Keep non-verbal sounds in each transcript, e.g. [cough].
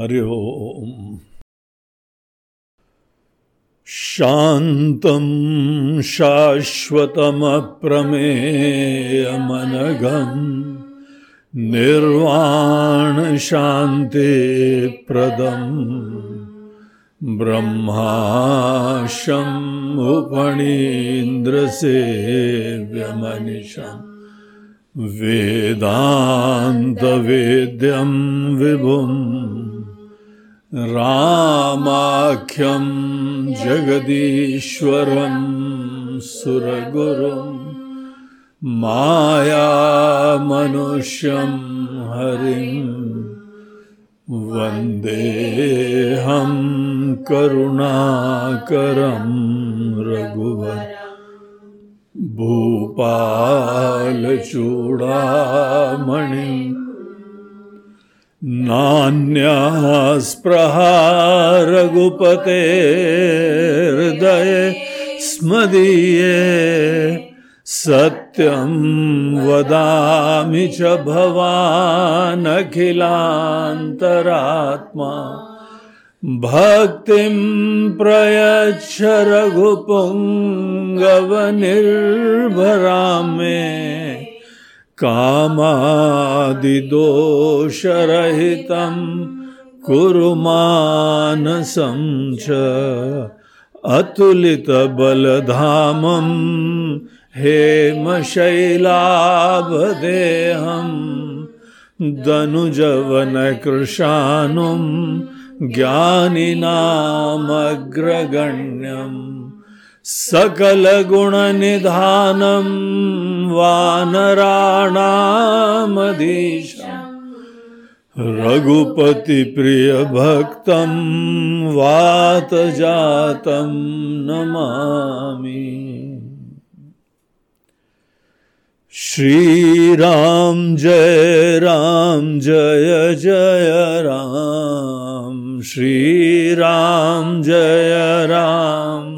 हरि ओम। शान्तं शाश्वतमप्रमेयमनघम् निर्वाणशान्तिप्रदम् ब्रह्माशम् उपणीन्द्रसेव्यमनिशम् वेदान्तवेद्यं विभुम् रामाख्यं जगदीश्वरं सुरगुरुं मायामनुष्यं हरिं वन्देऽहं करुणाकरं रघुवर भूपालचूडामणिम् नान्या स्पृहा रघुपते हृदय स्मदीये सत्यं वदामि च भवानखिलान्तरात्मा। भक्तिं प्रयच्छ रघुपुङ्गवनिर्भरां मे कामादिदोषरहितं कुरु मानसं च अतुलितबलधामं हेमशैलाभदेहं दनुजवनकृशानुं ज्ञानिनामग्रगण्यम् सकलगुणनिधानं वानराणामधीशम्। रघुपतिप्रियभक्तं वातजातं नमामि। श्रीराम जय राम जय जय राम। श्रीराम जय राम।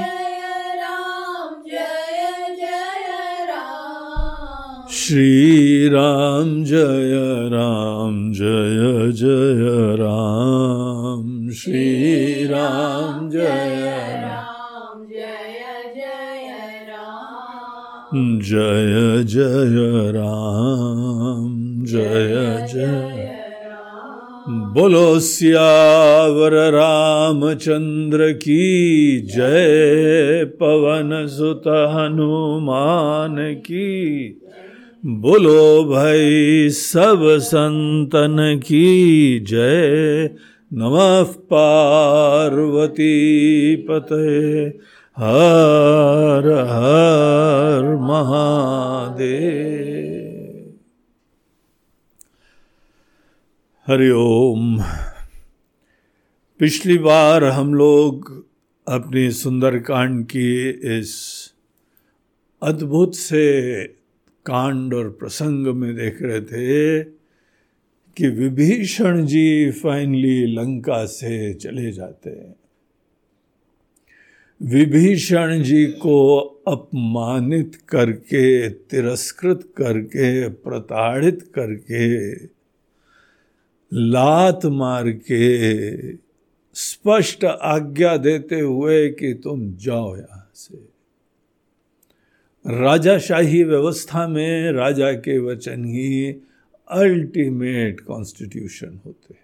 श्री राम जय राम, जय जय राम। श्री राम जय राम। जय जय राम, जय जय बोलो, सियावर रामचंद्र की जय। पवन सुत हनुमान की बोलो भाई, सब संतन की जय। नमः पार्वती पते हर हर महादेव। हरिओम पिछली बार हम लोग अपनी सुंदरकांड की इस अद्भुत से कांड और प्रसंग में देख रहे थे कि विभीषण जी फाइनली लंका से चले जाते हैं। विभीषण जी को अपमानित करके, तिरस्कृत करके, प्रताड़ित करके, लात मार के स्पष्ट आज्ञा देते हुए कि तुम जाओ यहाँ से। राजाशाही व्यवस्था में राजा के वचन ही अल्टीमेट कॉन्स्टिट्यूशन होते हैं।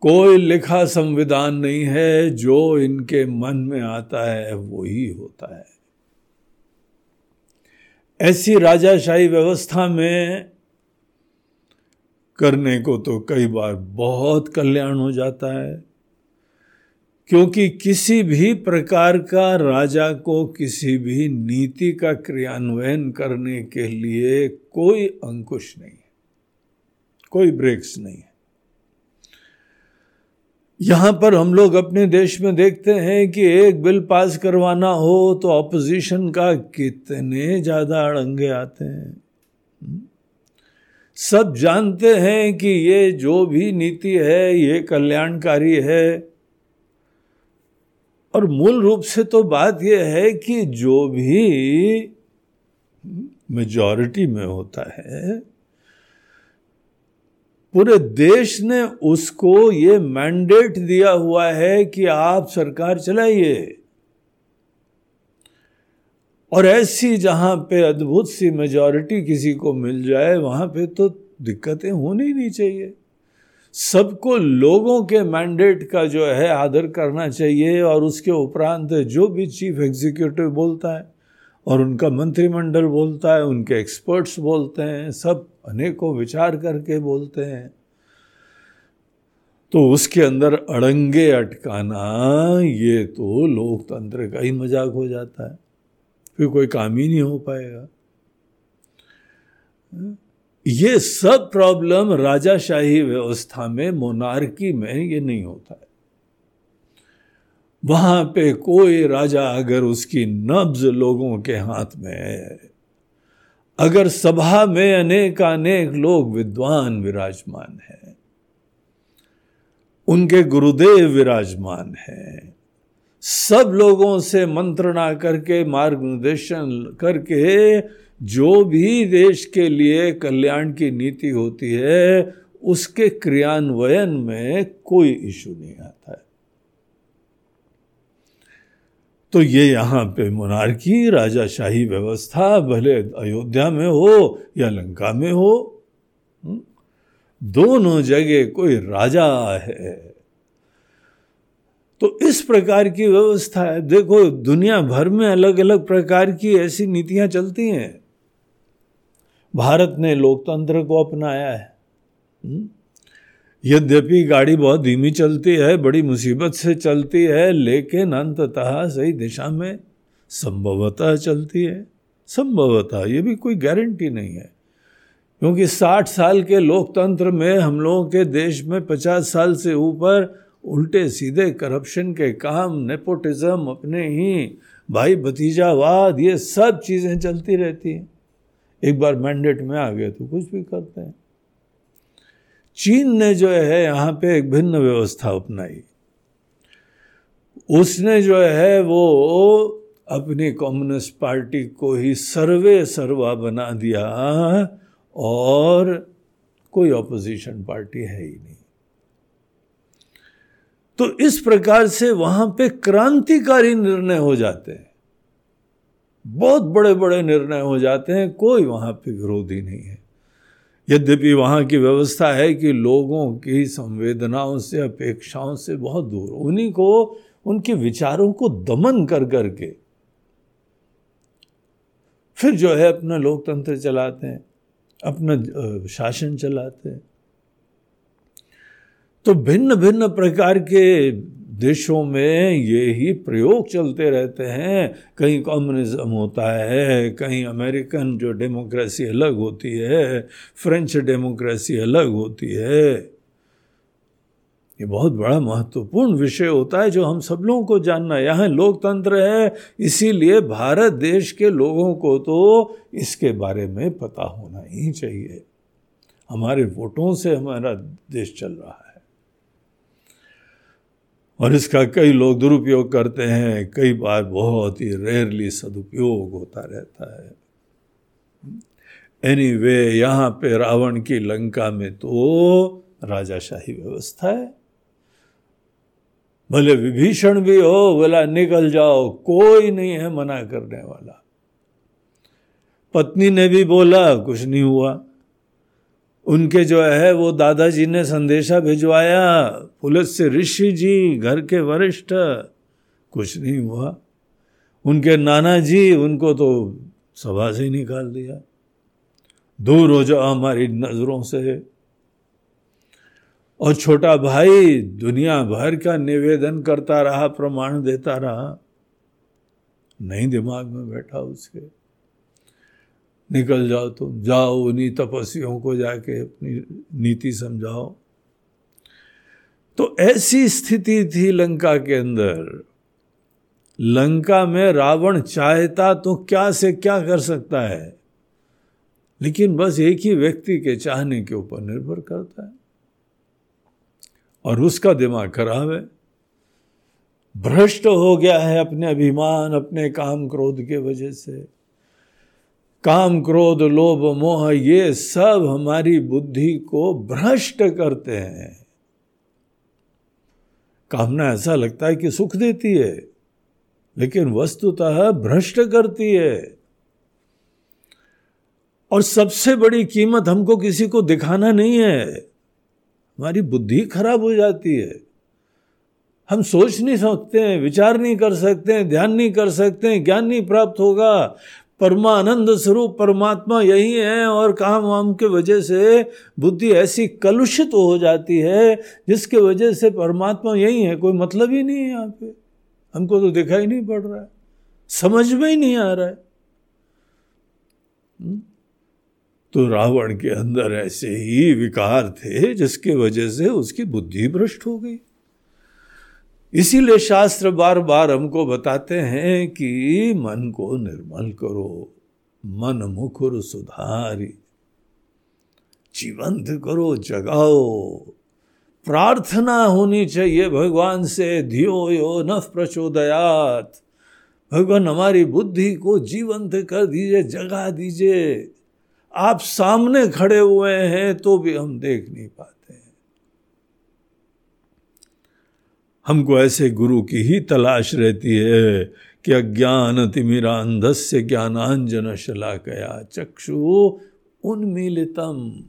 कोई लिखा संविधान नहीं है, जो इनके मन में आता है वो ही होता है। ऐसी राजाशाही व्यवस्था में करने को तो कई बार बहुत कल्याण हो जाता है। क्योंकि किसी भी प्रकार का राजा को किसी भी नीति का क्रियान्वयन करने के लिए कोई अंकुश नहीं है कोई ब्रेक्स नहीं है यहाँ पर हम लोग अपने देश में देखते हैं कि एक बिल पास करवाना हो तो ऑपोजिशन का कितने ज़्यादा अड़ंगे आते हैं? सब जानते हैं कि ये जो भी नीति है, ये कल्याणकारी है और मूल रूप से तो बात यह है कि जो भी मेजॉरिटी में होता है, पूरे देश ने उसको ये मैंडेट दिया हुआ है कि आप सरकार चलाइए। और ऐसी जहाँ पे अद्भुत सी मेजॉरिटी किसी को मिल जाए, वहाँ पे तो दिक्कतें होनी नहीं चाहिए। सबको लोगों के मैंडेट का जो है आदर करना चाहिए और उसके उपरांत जो भी चीफ एग्जीक्यूटिव बोलता है और उनका मंत्रिमंडल बोलता है, उनके एक्सपर्ट्स बोलते हैं, सब अनेकों विचार करके बोलते हैं। तो उसके अंदर अड़ंगे अटकाना, ये तो लोकतंत्र का ही मज़ाक हो जाता है। फिर कोई काम ही नहीं हो पाएगा। ये सब प्रॉब्लम राजाशाही व्यवस्था में मोनार्की में ये नहीं होता है। वहाँ पे कोई राजा अगर उसकी नब्ज लोगों के हाथ में है, अगर सभा में अनेक अनेक लोग विद्वान विराजमान हैं, उनके गुरुदेव विराजमान हैं, सब लोगों से मंत्रणा करके, मार्गदर्शन करके जो भी देश के लिए कल्याण की नीति होती है उसके क्रियान्वयन में कोई इशू नहीं आता है। तो ये यहाँ पे मोनार्की राजाशाही व्यवस्था भले अयोध्या में हो या लंका में हो हम्म, दोनों जगह कोई राजा है। तो इस प्रकार की व्यवस्था है। देखो दुनिया भर में अलग अलग प्रकार की ऐसी नीतियाँ चलती हैं। भारत ने लोकतंत्र को अपनाया है। हम्म, यद्यपि गाड़ी बहुत धीमी चलती है बड़ी मुसीबत से चलती है लेकिन अंततः सही दिशा में संभवतः चलती है। संभवतः ये भी कोई गारंटी नहीं है। क्योंकि 60 साल के लोकतंत्र में हम लोगों के देश में 50 साल से ऊपर उल्टे सीधे करप्शन के काम नेपोटिज्म अपने ही भाई भतीजावाद ये सब चीज़ें चलती रहती हैं। एक बार मैंडेट में आ गए तो कुछ भी करते हैं। चीन ने जो है यहाँ पे एक भिन्न व्यवस्था अपनाई। उसने जो है वो अपनी कम्युनिस्ट पार्टी को ही सर्वे सर्वा बना दिया और कोई ऑपोजिशन पार्टी है ही नहीं। तो इस प्रकार से वहाँ पे क्रांतिकारी निर्णय हो जाते हैं। बहुत बड़े बड़े निर्णय हो जाते हैं, कोई वहाँ पे विरोधी नहीं है। यद्यपि वहाँ की व्यवस्था है कि लोगों की संवेदनाओं से, अपेक्षाओं से बहुत दूर, उन्हीं को, उनके विचारों को दमन कर करके फिर जो है अपना लोकतंत्र चलाते हैं, अपना शासन चलाते हैं। तो भिन्न भिन्न प्रकार के देशों में ये ही प्रयोग चलते रहते हैं। कहीं कम्युनिज्म होता है, कहीं अमेरिकन जो डेमोक्रेसी अलग होती है फ्रेंच डेमोक्रेसी अलग होती है। ये बहुत बड़ा महत्वपूर्ण विषय होता है जो हम सब लोगों को जानना यहाँ लोकतंत्र है, इसीलिए भारत देश के लोगों को तो इसके बारे में पता होना ही चाहिए। हमारे वोटों से हमारा देश चल रहा है। और इसका कई लोग दुरुपयोग करते हैं, कई बार बहुत ही रेयरली सदुपयोग होता रहता है। एनी वे यहाँ पे रावण की लंका में तो राजाशाही व्यवस्था है। भले विभीषण भी हो बोला निकल जाओ, कोई नहीं है मना करने वाला। पत्नी ने भी बोला, कुछ नहीं हुआ। उनके जो है, वो दादाजी ने संदेशा भिजवाया, पुलिस से, ऋषि जी, घर के वरिष्ठ। कुछ नहीं हुआ। उनके नाना जी उनको तो सभा से ही निकाल दिया। दूर हो जाओ हमारी नज़रों से। और छोटा भाई, दुनिया भर का निवेदन करता रहा, प्रमाण देता रहा। नहीं दिमाग में बैठा उसके। निकल जाओ तुम। जाओ, उन्हीं तपस्वियों को जाके अपनी नीति समझाओ। तो ऐसी स्थिति थी लंका के अंदर। लंका में रावण चाहता तो क्या से क्या कर सकता है? लेकिन बस एक ही व्यक्ति के चाहने के ऊपर निर्भर करता है। और उसका दिमाग खराब है। भ्रष्ट हो गया है अपने अभिमान, अपने काम क्रोध के वजह से। काम, क्रोध, लोभ, मोह, ये सब हमारी बुद्धि को भ्रष्ट करते हैं। कामना ऐसा लगता है कि सुख देती है, लेकिन वस्तुतः भ्रष्ट करती है। और सबसे बड़ी कीमत हमको किसी को दिखाना नहीं है। हमारी बुद्धि खराब हो जाती है। हम सोच नहीं सकते हैं विचार नहीं कर सकते हैं ध्यान नहीं कर सकते हैं ज्ञान नहीं प्राप्त होगा। परमानंद स्वरूप परमात्मा यही है और काम वाम के वजह से बुद्धि ऐसी कलुषित हो जाती है, जिसके वजह से परमात्मा यही है। कोई मतलब ही नहीं है यहाँ पे। हमको तो दिखाई नहीं पड़ रहा है। समझ में ही नहीं आ रहा है। हम्म? तो रावण के अंदर ऐसे ही विकार थे, जिसके वजह से उसकी बुद्धि भ्रष्ट हो गई। इसीलिए शास्त्र बार बार हमको बताते हैं कि मन को निर्मल करो, मन मुखुर सुधारी, जीवंत करो, जगाओ। प्रार्थना होनी चाहिए भगवान से, धियो यो न प्रचोदयात। भगवान, हमारी बुद्धि को जीवंत कर दीजिए, जगा दीजिए। आप सामने खड़े हुए हैं तो भी हम देख नहीं पाते। हमको ऐसे गुरु की ही तलाश रहती है कि अज्ञान तिमिरांधस्य ज्ञानांजन शलाकया चक्षु उन्मीलितम।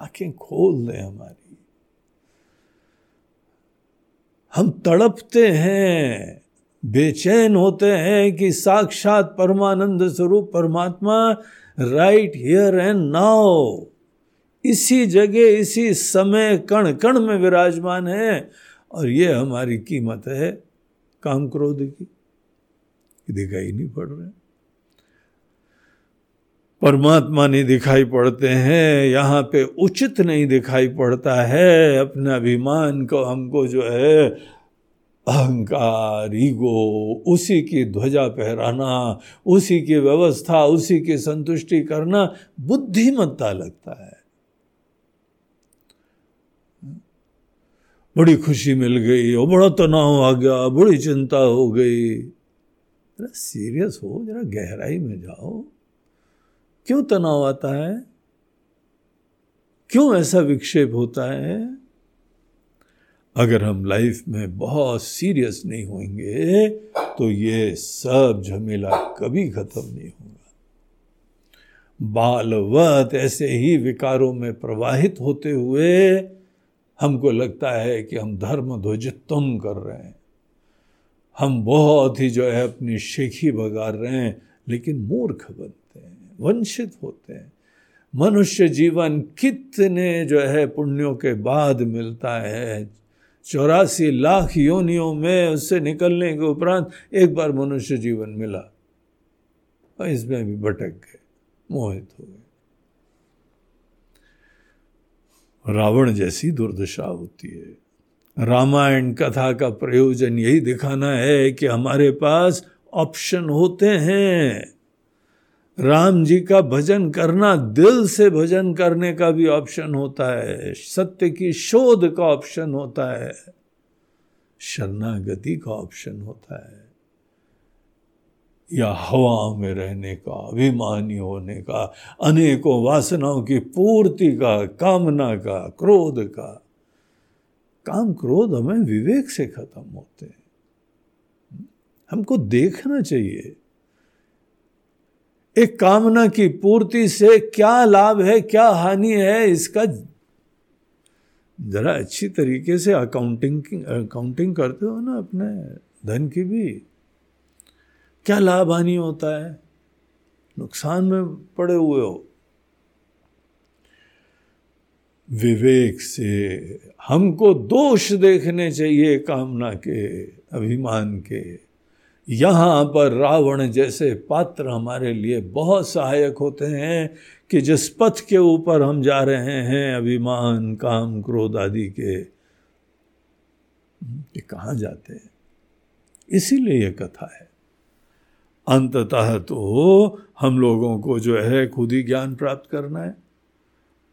आँखें खोल दें हमारी। हम तड़पते हैं, बेचैन होते हैं कि साक्षात परमानंद स्वरूप परमात्मा राइट हियर एंड नाउ इसी जगह, इसी समय कण कण में विराजमान है। और ये हमारी कीमत है काम क्रोध की। दिखाई नहीं पड़ रहे। परमात्मा नहीं दिखाई पड़ते हैं, यहाँ पे उचित नहीं दिखाई पड़ता है। अपने अभिमान को हमको जो है, अहंकार ईगो उसी की ध्वजा पहराना उसी की व्यवस्था, उसी की संतुष्टि करना बुद्धिमत्ता लगता है। बड़ी खुशी मिल गई और बड़ा तनाव आ गया, बड़ी चिंता हो गई। जरा सीरियस हो, जरा गहराई में जाओ। क्यों तनाव आता है? क्यों ऐसा विक्षेप होता है? अगर हम लाइफ में बहुत सीरियस नहीं होंगे तो ये सब झमेला कभी खत्म नहीं होगा। बालवत ऐसे ही विकारों में प्रवाहित होते हुए हमको लगता है कि हम धर्म ध्वजित्वम कर रहे हैं। हम बहुत ही जो है अपनी शेखी बगार रहे हैं, लेकिन मूर्ख बनते हैं वंचित होते हैं। मनुष्य जीवन कितने जो है पुण्यों के बाद मिलता है। चौरासी लाख योनियों में उससे निकलने के उपरांत एक बार मनुष्य जीवन मिला, और इसमें भी भटक गए, मोहित हो गए। रावण जैसी दुर्दशा होती है। रामायण कथा का प्रयोजन यही दिखाना है कि हमारे पास ऑप्शन होते हैं। राम जी का भजन करना, दिल से भजन करने का भी ऑप्शन होता है। सत्य की शोध का ऑप्शन होता है। शरणागति का ऑप्शन होता है। या हवा में रहने का अभिमानी होने का अनेकों वासनाओं की पूर्ति का, कामना का, क्रोध का। काम क्रोध हमें विवेक से खत्म होते हैं। हमको देखना चाहिए। एक कामना की पूर्ति से क्या लाभ है, क्या हानि है, इसका जरा अच्छी तरीके से अकाउंटिंग अकाउंटिंग करते हो ना अपने धन की भी। क्या लाभ हानि होता है? नुकसान में पड़े हुए हो। विवेक से हमको दोष देखने चाहिए कामना के, अभिमान के। यहाँ पर रावण जैसे पात्र हमारे लिए बहुत सहायक होते हैं कि जिस पथ के ऊपर हम जा रहे हैं, अभिमान, काम, क्रोध आदि के। कहाँ जाते हैं? इसीलिए ये कथा है। अंततः तो हम लोगों को जो है खुद ही ज्ञान प्राप्त करना है।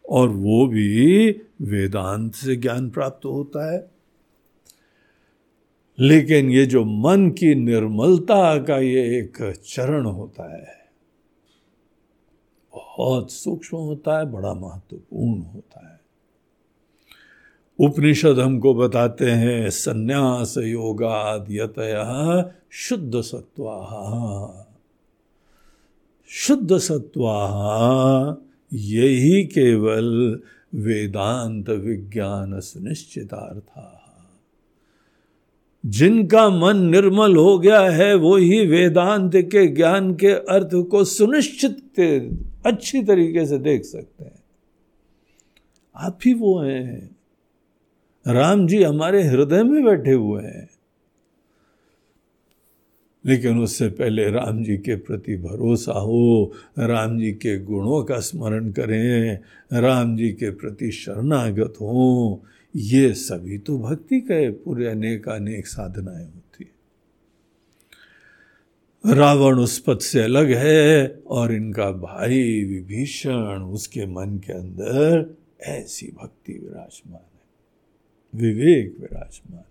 और वो भी वेदांत से ज्ञान प्राप्त होता है। लेकिन ये जो मन की निर्मलता का ये एक चरण होता है, बहुत सूक्ष्म होता है, बड़ा महत्वपूर्ण होता है। उपनिषद हमको बताते हैं, संन्यास योगाद यतय शुद्ध सत्वा शुद्ध सत्वा यही केवल वेदांत विज्ञान सुनिश्चितार्था जिनका मन निर्मल हो गया है वो ही वेदांत के ज्ञान के अर्थ को सुनिश्चित अच्छी तरीके से देख सकते हैं। आप ही वो हैं। राम जी हमारे हृदय में बैठे हुए हैं। लेकिन उससे पहले राम जी के प्रति भरोसा हो, राम जी के गुणों का स्मरण करें, राम जी के प्रति शरणागत हों। ये सभी तो भक्ति के पूरे अनेक अनेक साधनाएँ होती है। रावण उस पद से अलग है और इनका भाई विभीषण उसके मन के अंदर ऐसी भक्ति विराजमान है, विवेक विराजमान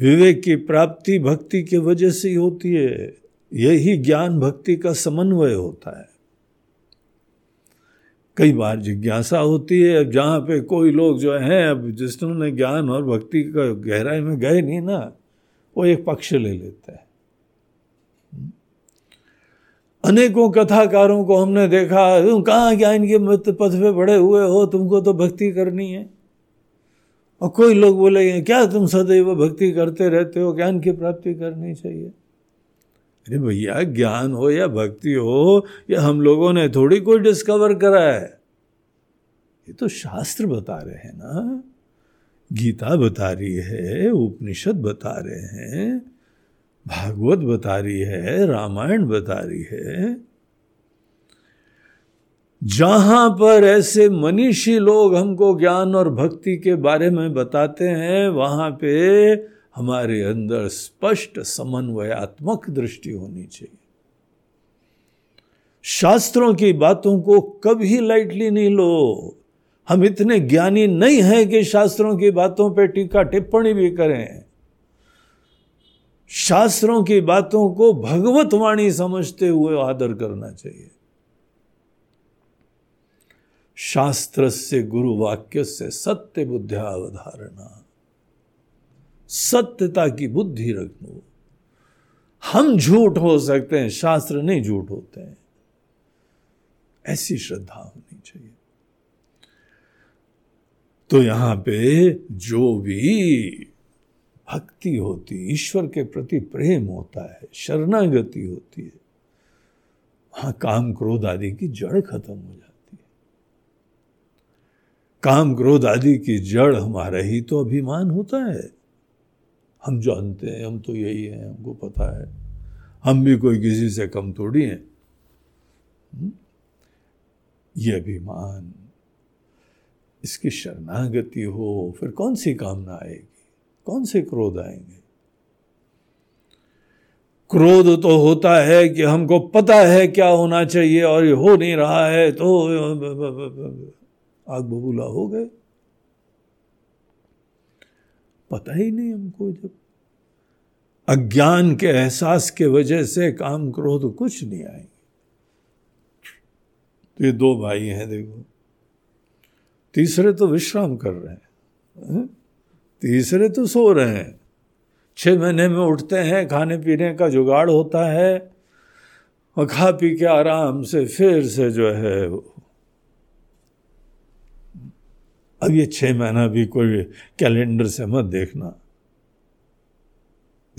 विवेक की प्राप्ति भक्ति के वजह से ही होती है। यही ज्ञान भक्ति का समन्वय होता है। कई बार जिज्ञासा होती है, अब जहाँ पे कोई लोग जो हैं, अब जिसने ज्ञान और भक्ति का गहराई में गए नहीं ना, वो एक पक्ष ले लेते हैं। अनेकों कथाकारों को हमने देखा, तुम कहाँ ज्ञान के पथ पे बड़े हुए हो? तुमको तो भक्ति करनी है। और कोई लोग बोले, क्या तुम सदैव भक्ति करते रहते हो? ज्ञान की प्राप्ति करनी चाहिए। अरे भैया, ज्ञान हो या भक्ति हो, या हम लोगों ने थोड़ी कोई डिस्कवर करा है। ये तो शास्त्र बता रहे हैं ना? गीता बता रही है, उपनिषद बता रहे हैं, भागवत बता रही है, रामायण बता रही है। जहाँ पर ऐसे मनीषी लोग हमको ज्ञान और भक्ति के बारे में बताते हैं, वहाँ पे हमारे अंदर स्पष्ट समन्वयात्मक दृष्टि होनी चाहिए। शास्त्रों की बातों को कभी लाइटली नहीं लो। हम इतने ज्ञानी नहीं हैं कि शास्त्रों की बातों पे टीका टिप्पणी भी करें। शास्त्रों की बातों को भगवत वाणी समझते हुए आदर करना चाहिए। शास्त्र से गुरु वाक्य से सत्य बुद्धिया अवधारणा। सत्यता की बुद्धि रखो। हम झूठ हो सकते हैं, शास्त्र नहीं झूठ होते हैं। ऐसी श्रद्धा होनी चाहिए। तो यहाँ पे जो भी भक्ति होती, ईश्वर के प्रति प्रेम होता है, शरणागति होती है, वहाँ काम क्रोध आदि की जड़ खत्म हो जाती काम क्रोध आदि की जड़ हमारा ही तो अभिमान होता है। हम जानते हैं, हम तो यही हैं, हमको पता है। हम भी कोई किसी से कम थोड़ी हैं। हम्म? ये अभिमान, इसकी शरणागति हो, फिर कौन सी कामना आएगी? कौन से क्रोध आएँगे? क्रोध तो होता है कि हमको पता है क्या होना चाहिए और ये हो नहीं रहा है तो आग बबूला हो गए। पता ही नहीं हमको जब। अज्ञान के एहसास के वजह से काम क्रोध कुछ नहीं आएँगे तो ये दो भाई हैं देखो। तीसरे तो विश्राम कर रहे हैं। तीसरे तो सो रहे हैं। छह महीने में उठते हैं, खाने पीने का जुगाड़ होता है और खा पी के आराम से फिर से जो है अब ये छह महीना भी कोई कैलेंडर से मत देखना।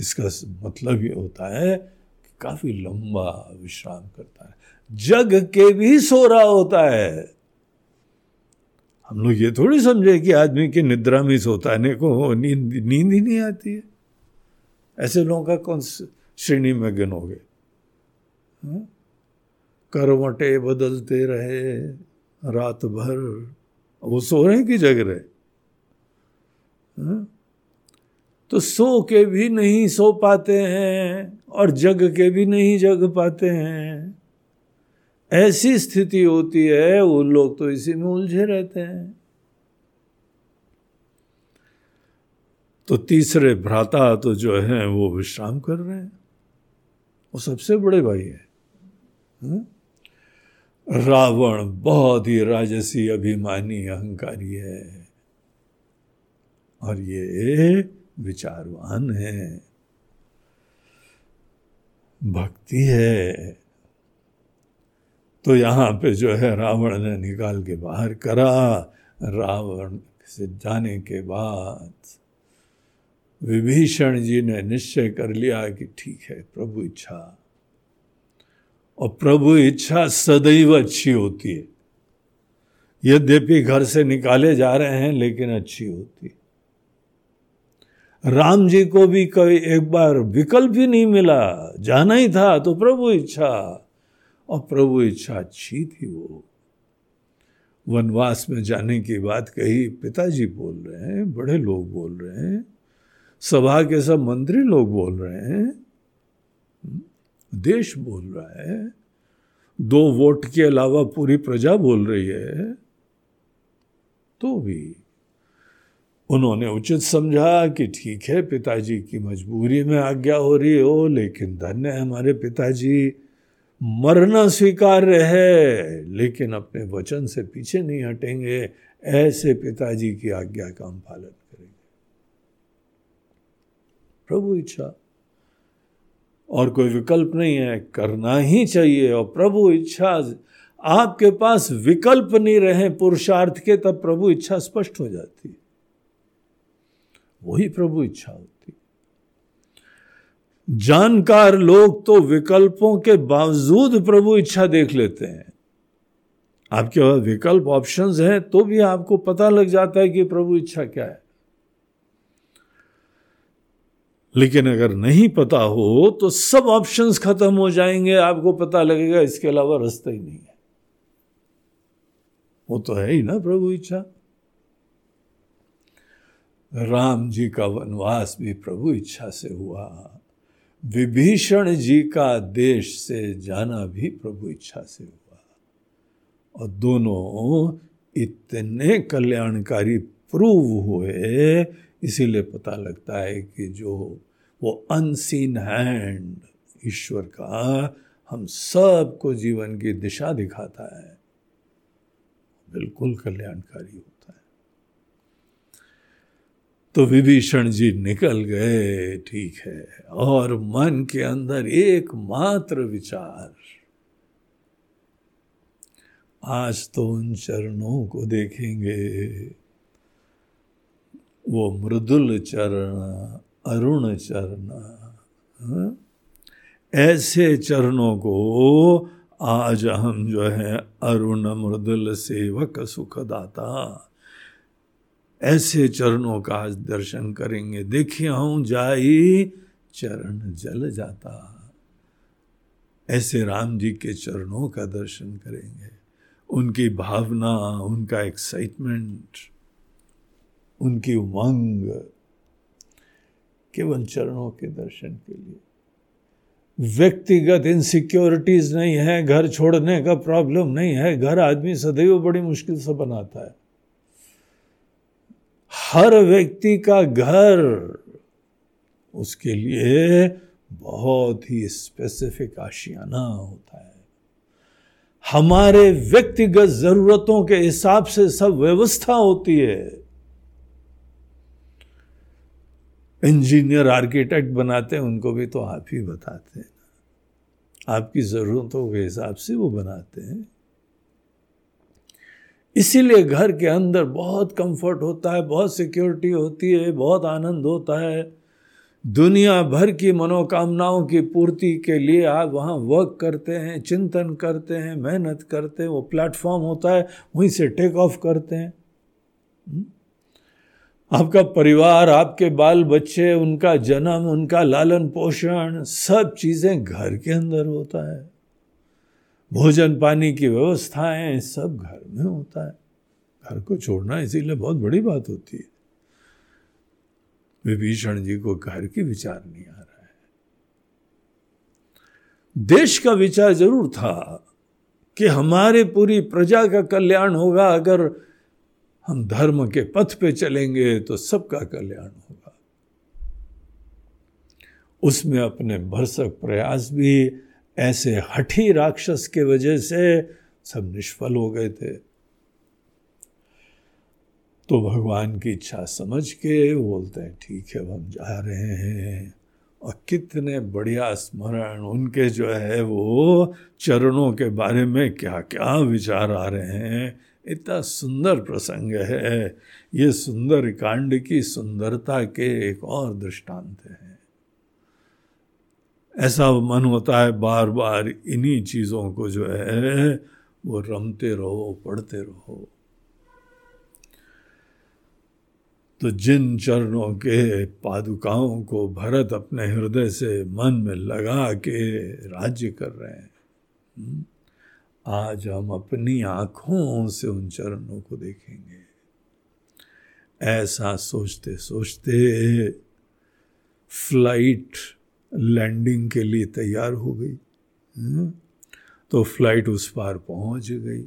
इसका मतलब ये होता है कि काफ़ी लंबा विश्राम करता है। जग के भी सो रहा होता है। हम लोग ये थोड़ी समझे कि आदमी की निद्रा में सोता है को नींद नींद ही नहीं आती है। ऐसे लोगों का कौन श्रेणी में गिनोगे? हाँ? करवटे बदलते रहे, रात भर वो सो रहे हैं कि जग रहे हाँ? तो सो के भी नहीं सो पाते हैं और जग के भी नहीं जग पाते हैं। ऐसी स्थिति होती है, वो लोग तो इसी में उलझे रहते हैं। तो तीसरे भ्राता तो जो है, वो विश्राम कर रहे हैं। वो सबसे बड़े भाई है। हाँ? रावण बहुत ही राजसी अभिमानी अहंकारी है। और ये विचारवान है। भक्ति है। तो यहाँ पे जो है रावण ने निकाल के बाहर करा। रावण से जाने के बाद विभीषण जी ने निश्चय कर लिया कि ठीक है, प्रभु इच्छा। और प्रभु इच्छा सदैव अच्छी होती है। यद्यपि घर से निकाले जा रहे हैं, लेकिन अच्छी होती राम जी को भी कभी एक बार विकल्प ही नहीं मिला। जाना ही था तो प्रभु इच्छा, और प्रभु इच्छा अच्छी थी वो। वनवास में जाने की बात कही, पिताजी बोल रहे हैं, बड़े लोग बोल रहे हैं, सभा के सब मंत्री लोग बोल रहे हैं। देश बोल रहा है, दो वोट के अलावा पूरी प्रजा बोल रही है तो भी उन्होंने उचित समझा कि ठीक है, पिताजी की मजबूरी में आज्ञा हो रही हो, लेकिन धन्य हमारे पिताजी, मरना स्वीकार है, लेकिन अपने वचन से पीछे नहीं हटेंगे, ऐसे पिताजी की आज्ञा का हम पालन करेंगे। प्रभु इच्छा। और कोई विकल्प नहीं है, करना ही चाहिए। और प्रभु इच्छा, आपके पास विकल्प नहीं रहे पुरुषार्थ के, तब प्रभु इच्छा स्पष्ट हो जाती है। वही प्रभु इच्छा होती जानकार लोग तो विकल्पों के बावजूद प्रभु इच्छा देख लेते हैं। आपके पास विकल्प ऑप्शंस हैं तो भी आपको पता लग जाता है कि प्रभु इच्छा क्या है। लेकिन अगर नहीं पता हो तो सब ऑप्शंस खत्म हो जाएँगे, आपको पता लगेगा, इसके अलावा रास्ता ही नहीं है। वो तो है ही ना प्रभु इच्छा। राम जी का वनवास भी प्रभु इच्छा से हुआ। विभीषण जी का देश से जाना भी प्रभु इच्छा से हुआ। और दोनों इतने कल्याणकारी प्रूव हुए इसीलिए पता लगता है कि जो वो अनसीन हैंड ईश्वर का, हम सबको जीवन की दिशा दिखाता है। बिल्कुल कल्याणकारी होता है। तो विभीषण जी निकल गए, ठीक है, और मन के अंदर एकमात्र विचार। आज तो उन चरणों को देखेंगे। वो मृदुल चरण, अरुण चरण। हाँ? ऐसे चरणों को आज हम जो है अरुण मृदुल सेवक सुखदाता। ऐसे चरणों का आज दर्शन करेंगे। देखिए, हूँ जाई चरण जल जाता। ऐसे राम जी के चरणों का दर्शन करेंगे। उनकी भावना, उनका एक्साइटमेंट उनकी उमंग केवल चरणों के दर्शन के लिए। व्यक्तिगत इनसिक्योरिटीज नहीं है, घर छोड़ने का प्रॉब्लम नहीं है, घर आदमी सदैव बड़ी मुश्किल से बनाता है। हर व्यक्ति का घर उसके लिए बहुत ही स्पेसिफिक आशियाना होता है। हमारे व्यक्तिगत जरूरतों के हिसाब से सब व्यवस्था होती है। इंजीनियर, आर्किटेक्ट बनाते हैं, उनको भी तो आप ही बताते हैं आपकी ज़रूरतों के हिसाब से वो बनाते हैं। इसीलिए घर के अंदर बहुत कंफर्ट होता है, बहुत सिक्योरिटी होती है, बहुत आनंद होता है। दुनिया भर की मनोकामनाओं की पूर्ति के लिए आप वहाँ वर्क करते हैं, चिंतन करते हैं, मेहनत करते हैं, वो प्लेटफॉर्म होता है, वहीं से टेक ऑफ़ करते हैं। हम्म? आपका परिवार, आपके बाल बच्चे उनका जन्म, उनका लालन पोषण, सब चीज़ें घर के अंदर होता है। भोजन पानी की व्यवस्थाएँ सब घर में होता है। घर को छोड़ना इसीलिए बहुत बड़ी बात होती है। विभीषण जी को घर की विचार नहीं आ रहा है। देश का विचार ज़रूर था कि हमारे पूरी प्रजा का कल्याण होगा अगर हम धर्म के पथ पे चलेंगे तो सबका कल्याण होगा। उसमें अपने भरसक प्रयास भी ऐसे हठी राक्षस के वजह से सब निष्फल हो गए थे। तो भगवान की इच्छा समझ के बोलते हैं, ठीक है हम जा रहे हैं। और कितने बढ़िया स्मरण उनके जो है वो चरणों के बारे में क्या क्या विचार आ रहे हैं। इतना सुंदर प्रसंग है। ये सुंदर कांड की सुंदरता के एक और दृष्टांत है। ऐसा मन होता है बार बार इन्हीं चीज़ों को जो है वो रमते रहो पढ़ते रहो। तो जिन चरणों के पादुकाओं को भरत अपने हृदय से मन में लगा के राज्य कर रहे हैं हम्म, आज हम अपनी आँखों से उन चरणों को देखेंगे ऐसा सोचते सोचते फ़्लाइट लैंडिंग के लिए तैयार हो गई हम्म? तो फ़्लाइट उस पार पहुँच गई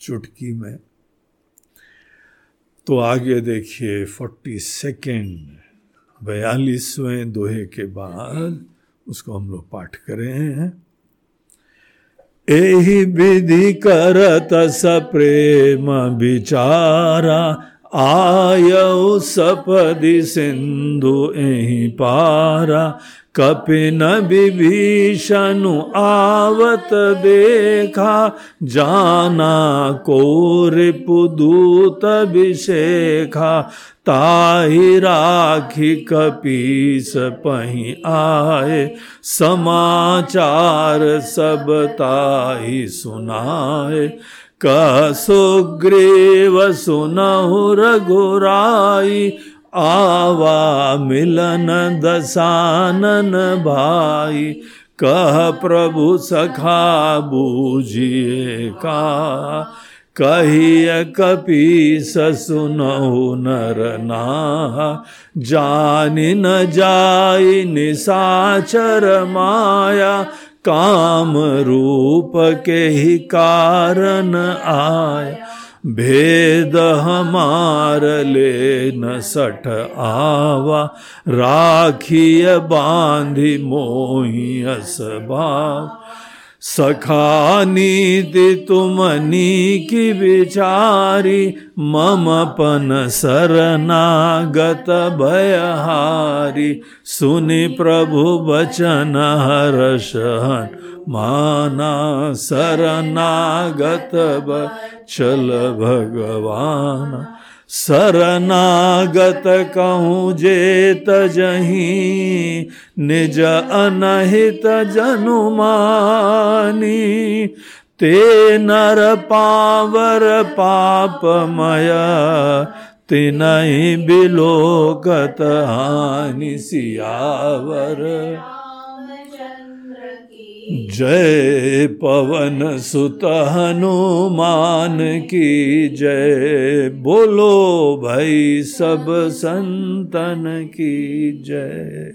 चुटकी में तो आगे देखिए, फोर्टी सेकेंड, बयालीसवें दोहे के बाद उसको हम लोग पाठ करें हैं एहि विधि करत स प्रेम विचारा। आय सपदि सिंधु एहि पारा, कपिन विभीषणु आवत देखा, जाना को रिपुदूत विशेखा, ताहि राखी कपीस पही आए, समाचार सब ताहि सुनाए। कह सुग्रीव सुनहु रघुराई, आवा मिलन दसानन भाई। कह प्रभु सखा बूझिए का कहिय कपि सुनहु नर ना जान न जाय निशाचर माया काम रूप के ही कारण आय। भेद हमार ले न सठ आवा। राखिय बांधी मोही असभाव सखा नीति तुमनी की विचारी मम पन शरणागत भयहारी सुनि प्रभु बचन हर्षहन माना शरणागत चल भगवान। शरणागत कहूँ जे तजही निज अनहित जनुमानी। ते नर पावर पापमय, तिनहि बिलोकत हानि सियावर। जय पवन सुत हनुमान की जय। बोलो भाई सब संतन की जय।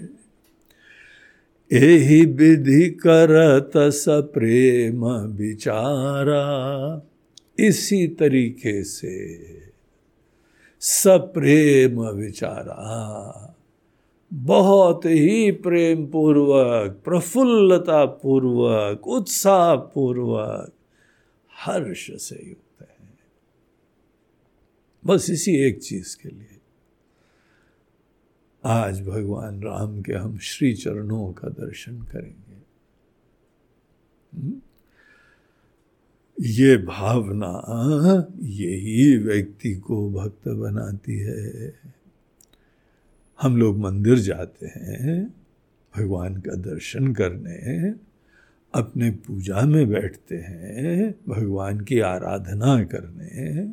यही विधि करत स प्रेम विचारा। इसी तरीके से सप्रेम विचारा। बहुत ही प्रेम पूर्वक प्रफुल्लता पूर्वक उत्साह पूर्वक हर्ष से युक्त है। बस इसी एक चीज़ के लिए। आज भगवान राम के हम श्री चरणों का दर्शन करेंगे? ये भावना, यही व्यक्ति को भक्त बनाती है। हम लोग मंदिर जाते हैं, भगवान का दर्शन करने, अपने पूजा में बैठते हैं, भगवान की आराधना करने।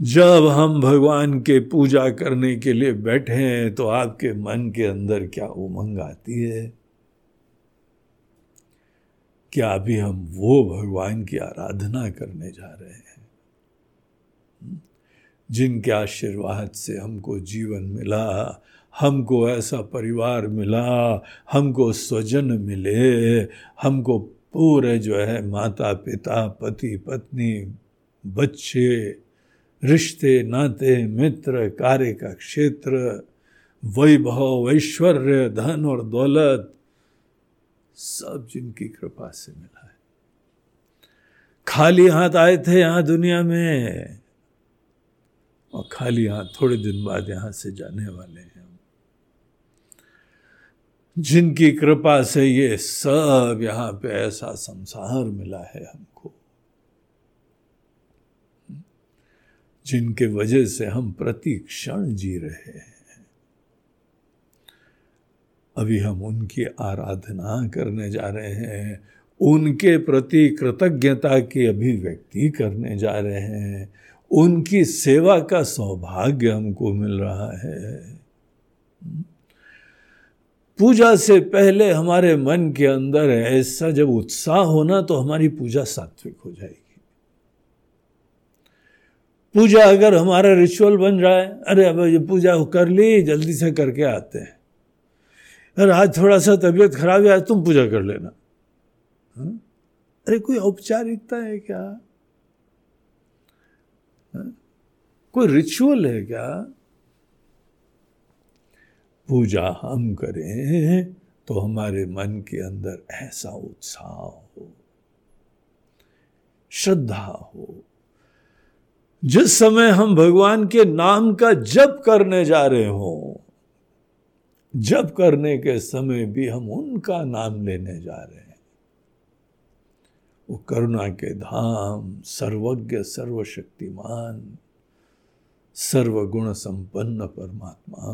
जब हम भगवान के पूजा करने के लिए बैठे हैं तो आपके मन के अंदर क्या उमंग आती है? क्या अभी हम वो भगवान की आराधना करने जा रहे हैं? जिनके आशीर्वाद से हमको जीवन मिला, हमको ऐसा परिवार मिला, हमको स्वजन मिले, हमको पूरे जो है माता पिता, पति पत्नी, बच्चे, रिश्ते, नाते, मित्र, कार्य का क्षेत्र, वैभव, ऐश्वर्य, धन और दौलत, सब जिनकी कृपा से मिला है। खाली हाथ आए थे यहाँ दुनिया में। और खाली हाथ थोड़े दिन बाद यहाँ से जाने वाले हैं। जिनकी कृपा से ये सब यहाँ पे ऐसा संसार मिला है हमको। जिनके वजह से हम प्रति क्षण जी रहे हैं। अभी हम उनकी आराधना करने जा रहे हैं, उनके प्रति कृतज्ञता की अभिव्यक्ति करने जा रहे हैं। उनकी सेवा का सौभाग्य हमको मिल रहा है पूजा से पहले हमारे मन के अंदर ऐसा जब उत्साह होना तो हमारी पूजा सात्विक हो जाएगी पूजा अगर हमारा रिचुअल बन रहा है, अरे अब ये पूजा कर ली, जल्दी से करके आते हैं अरे आज थोड़ा सा तबीयत खराब है, आज तुम पूजा कर लेना हा? अरे कोई औपचारिकता है क्या? कोई रिचुअल है क्या? पूजा हम करें तो हमारे मन के अंदर ऐसा उत्साह हो, श्रद्धा हो। जिस समय हम भगवान के नाम का जप करने जा रहे हों, जप करने के समय भी हम उनका नाम लेने जा रहे हैं वो करुणा के धाम, सर्वज्ञ, सर्वशक्तिमान, सर्वगुण संपन्न परमात्मा।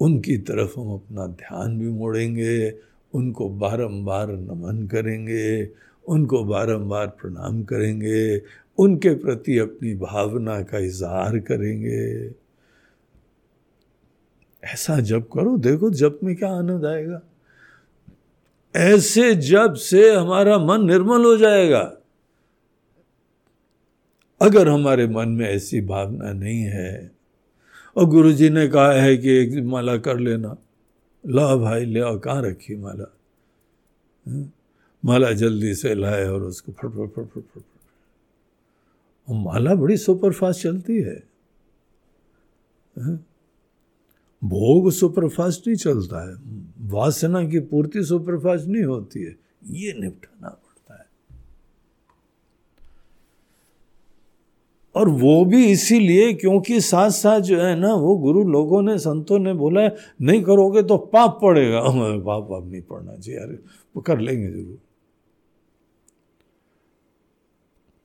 उनकी तरफ़ हम अपना ध्यान भी मोड़ेंगे, उनको बारंबार नमन करेंगे, उनको बारंबार प्रणाम करेंगे, उनके प्रति अपनी भावना का इजहार करेंगे। ऐसा जब करो, देखो जब में क्या आनंद आएगा। ऐसे जब से हमारा मन निर्मल हो जाएगा, अगर हमारे मन में ऐसी भावना नहीं है, और गुरु जी ने कहा है कि एक माला कर लेना ला भाई ले कहाँ रखी माला हाँ? माला जल्दी से लाए और उसको फट फट फट फट फट और माला बड़ी सुपरफास्ट चलती है हाँ? भोग सुपरफास्ट नहीं चलता है। वासना की पूर्ति सुपरफास्ट नहीं होती है। ये निपटाना पड़ता है। और वो भी इसीलिए क्योंकि साथ साथ जो है ना, वो गुरु लोगों ने, संतों ने बोला है, नहीं करोगे तो पाप पड़ेगा। [laughs] पाप पाप नहीं पड़ना चाहिए। यार वो कर लेंगे ज़रूर।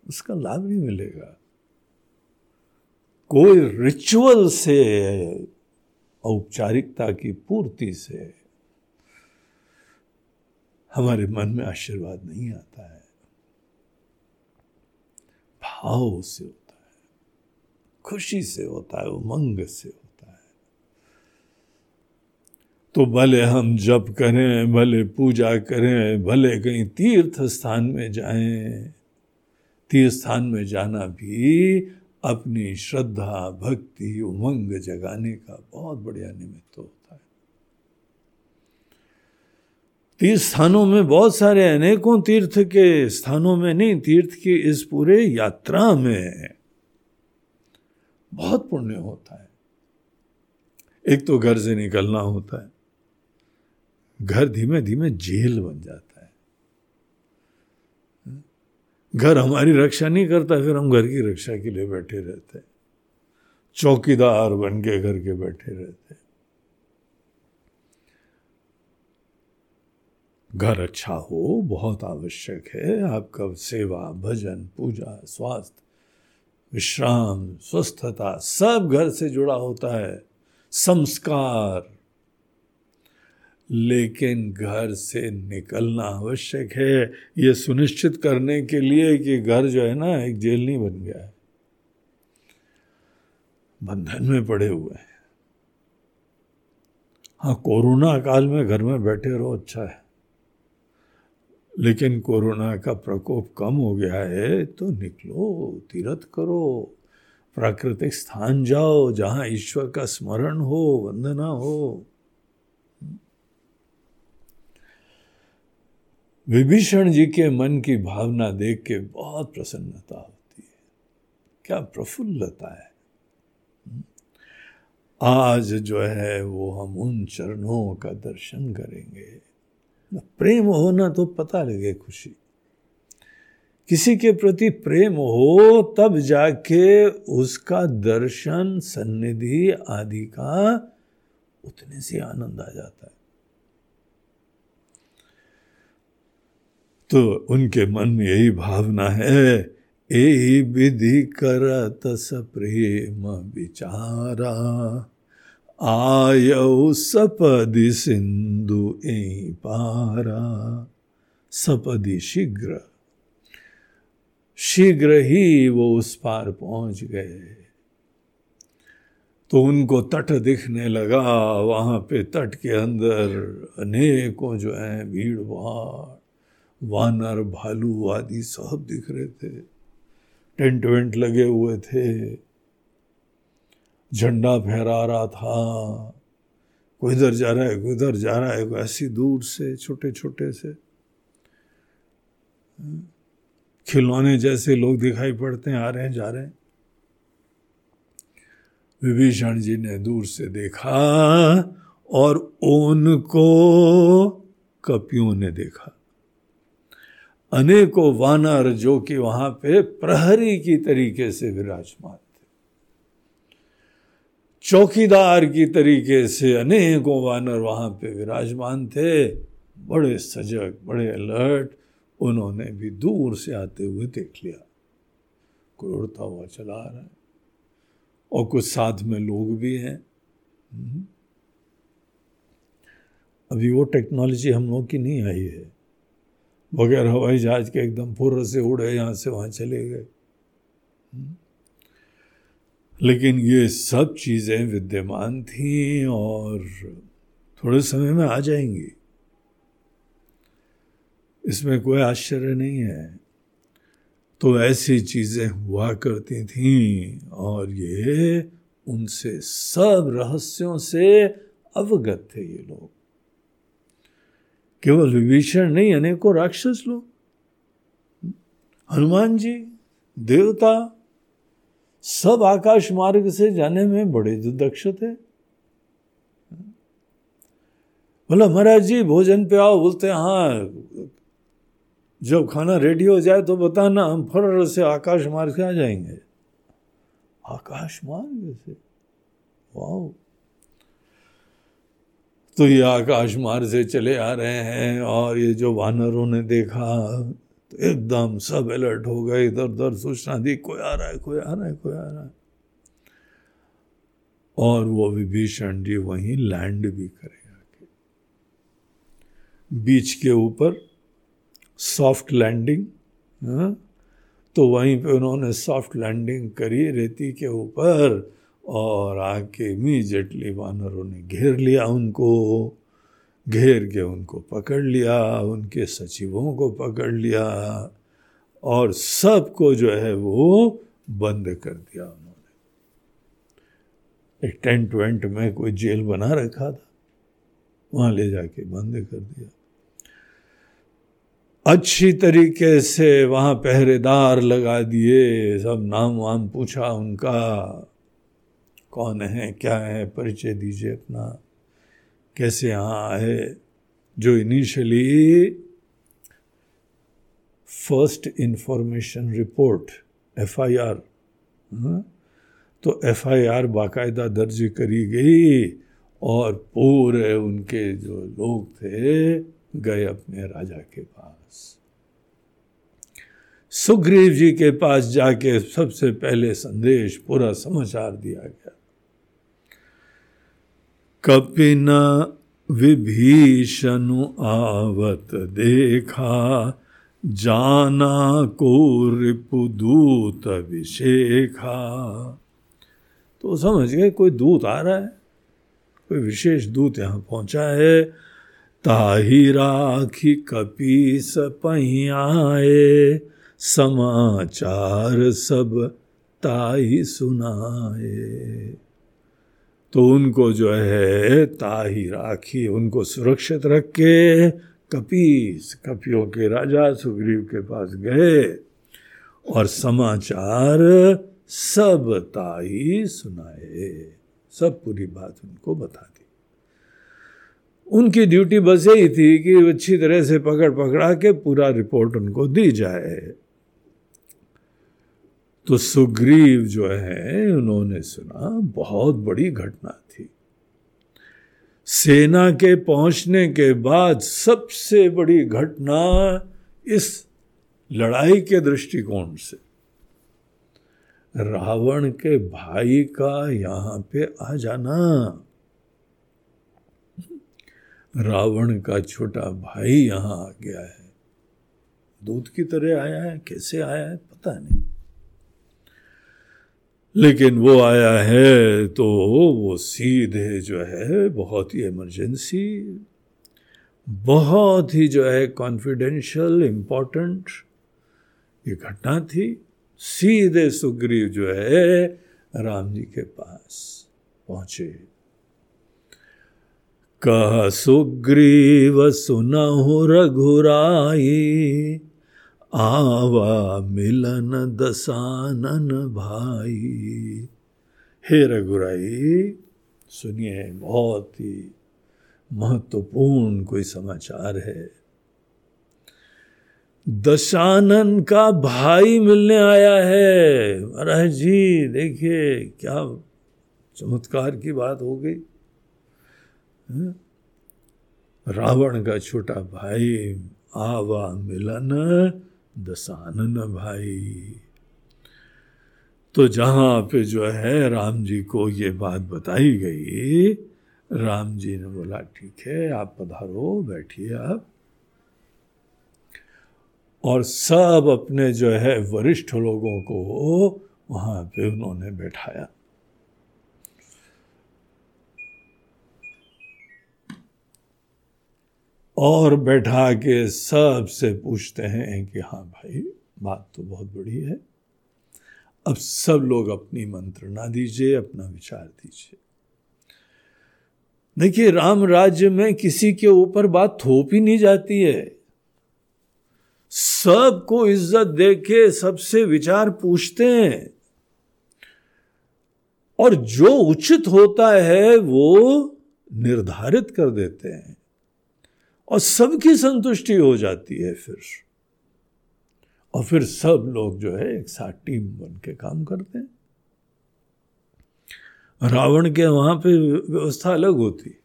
उसका लाभ नहीं मिलेगा। कोई रिचुअल से औपचारिकता की पूर्ति से हमारे मन में आशीर्वाद नहीं आता है। भाव से होता है, खुशी से होता है, उमंग से होता है। तो भले हम जप करें, भले पूजा करें, भले कहीं तीर्थ स्थान में जाएँ, तीर्थ स्थान में जाना भी अपनी श्रद्धा, भक्ति, उमंग जगाने का बहुत बढ़िया निमित्त होता है। तीर्थ स्थानों में बहुत सारे अनेकों तीर्थ के स्थानों में नहीं, तीर्थ की इस पूरे यात्रा में बहुत पुण्य होता है। एक तो घर से निकलना होता है, घर धीमे धीमे जेल बन जाता है। घर हमारी रक्षा नहीं करता, फिर हम घर की रक्षा के लिए बैठे रहते हैं। चौकीदार बन के घर के बैठे रहते हैं। घर अच्छा हो, बहुत आवश्यक है। आपका सेवा, भजन, पूजा, स्वास्थ्य, विश्राम, स्वस्थता, सब घर से जुड़ा होता है। संस्कार लेकिन घर से निकलना आवश्यक है। ये सुनिश्चित करने के लिए कि घर जो है ना, एक जेल नहीं बन गया है। बंधन में पड़े हुए हैं। हाँ कोरोना काल में घर में बैठे रहो अच्छा है। लेकिन कोरोना का प्रकोप कम हो गया है तो निकलो, तीर्थ करो, प्राकृतिक स्थान जाओ, जहाँ ईश्वर का स्मरण हो, वंदना हो। विभीषण जी के मन की भावना देख के बहुत प्रसन्नता होती है। क्या प्रफुल्लता है। आज जो है वो हम उन चरणों का दर्शन करेंगे। प्रेम होना तो पता लगे खुशी। किसी के प्रति प्रेम हो तब जाके उसका दर्शन, सन्निधि आदि का उतने से आनंद आ जाता है। तो उनके मन में यही भावना है, ए विधि करत प्रेम विचारा, आयौ सपदि सिंधु ए पारा। सपदि शीघ्र। शीघ्र ही वो उस पार पहुँच गए। तो उनको तट दिखने लगा, वहाँ पे तट के अंदर अनेकों जो है भीड़ भाड़ वानर, भालू आदि सब दिख रहे थे। टेंट वेंट लगे हुए थे। झंडा फहरा रहा था। कोई इधर जा रहा है, कोई इधर जा रहा है, कोई ऐसी दूर से छोटे छोटे से। खिलौने जैसे लोग दिखाई पड़ते हैं, आ रहे हैं, जा रहे हैं। विभीषण जी ने दूर से देखा और उनको कपियों ने देखा। अनेकों वानर जो कि वहाँ पे प्रहरी की तरीके से विराजमान थे। चौकीदार की तरीके से अनेकों वानर वहाँ पे विराजमान थे। बड़े सजग, बड़े अलर्ट, उन्होंने भी दूर से आते हुए देख लिया। कोई उड़ता हुआ चला रहा है। और कुछ साथ में लोग भी हैं। हम्म। अभी वो टेक्नोलॉजी हम लोग की नहीं आई है। बगैर हवाई जहाज़ के एकदम फुर्र से उड़े, यहाँ से वहाँ चले गए। लेकिन ये सब चीज़ें विद्यमान थी और थोड़े समय में आ जाएँगी। इसमें कोई आश्चर्य नहीं है। तो ऐसी चीज़ें हुआ करती थीं और ये उनसे सब रहस्यों से अवगत थे ये लोग। केवल विभीषण नहीं, अनेकों राक्षस लोग। हनुमान जी, देवता, सब आकाश मार्ग से जाने में बड़े दक्ष थे। बोला, महाराज जी, भोजन पे आओ। बोलते हाँ जब खाना रेडी हो जाए तो बताना, हम फर से आकाश मार्ग से आ जाएँगे। आकाश मार्ग से? वाह तो ये आकाश मार्ग से चले आ रहे हैं और ये जो वानरों ने देखा तो एकदम सब अलर्ट हो गए। इधर उधर सूचना दी, कोई आ रहा है, कोई आ रहा है, कोई आ रहा है। और वो विभीषण जी वहीं लैंड भी करेगा बीच के ऊपर सॉफ्ट लैंडिंग हाँ? तो वहीं पे उन्होंने सॉफ्ट लैंडिंग करी रेती के ऊपर। और आके इमीजिएटली वानरों ने घेर लिया उनको, घेर के उनको पकड़ लिया, उनके सचिवों को पकड़ लिया, और सबको जो है वो बंद कर दिया उन्होंने। एक टेंट वेंट में कोई जेल बना रखा था, वहाँ ले जाके बंद कर दिया। अच्छी तरीके से वहाँ पहरेदार लगा दिए, सब नाम वाम पूछा उनका कौन है, क्या है, परिचय दीजिए अपना। कैसे यहाँ आए, जो initially first information report FIR तो एफआईआर बाकायदा दर्ज करी गई और पूरे उनके जो लोग थे गए अपने राजा के पास। सुग्रीव जी के पास जाके सबसे पहले संदेश, पूरा समाचार दिया गया। कपिन विभीषण आवत देखा, जाना को रिपुदूत अभिषेखा तो समझ गए, कोई दूत आ रहा है, कोई विशेष दूत यहाँ पहुँचा है। ताही राखी कपी कपीस आए, समाचार सब ताही सुनाए। तो उनको जो है, ताही राखी, उनको सुरक्षित रख के कपीस कपियों के राजा सुग्रीव के पास गए और समाचार सब ताई सुनाए। सब पूरी बात उनको बता दी। उनकी ड्यूटी बस यही थी कि अच्छी तरह से पकड़ पकड़ा के पूरा रिपोर्ट उनको दी जाए। तो सुग्रीव जो है, उन्होंने सुना, बहुत बड़ी घटना थी। सेना के पहुँचने के बाद सबसे बड़ी घटना इस लड़ाई के दृष्टिकोण से। रावण के भाई का यहाँ पे आ जाना। रावण का छोटा भाई यहाँ आ गया है। दूध की तरह आया है, कैसे आया है, पता नहीं। लेकिन वो आया है तो वो सीधे जो है, बहुत ही इमरजेंसी बहुत ही जो है कॉन्फिडेंशियल इम्पोर्टेंट ये घटना थी। सीधे सुग्रीव जो है राम जी के पास पहुँचे। कह, सुग्रीव, सुनहु रघुराई आवा मिलन दसानन भाई। हे रघुराई, सुनिए, बहुत ही महत्वपूर्ण कोई समाचार है। दशानन का भाई मिलने आया है। महाराज जी, देखिए, क्या चमत्कार की बात हो गई। रावण का छोटा भाई आवा मिलन दसानन भाई। तो जहाँ पे जो है राम जी को ये बात बताई गई, राम जी ने बोला, ठीक है, आप पधारो, बैठिए आप। और सब अपने जो है वरिष्ठ लोगों को वहाँ पे उन्होंने बैठाया। और बैठा के सबसे पूछते हैं कि हाँ भाई, बात तो बहुत बड़ी है। अब सब लोग अपनी मंत्रणा दीजिए, अपना विचार दीजिए। देखिए, राम राज्य में किसी के ऊपर बात थोप ही नहीं जाती है। सबको इज़्ज़त देके सबसे विचार पूछते हैं। और जो उचित होता है, वो निर्धारित कर देते हैं। और सबकी संतुष्टि हो जाती है फिर। और फिर सब लोग जो है एक साथ टीम बन के काम करते हैं। रावण के वहाँ पे व्यवस्था अलग होती।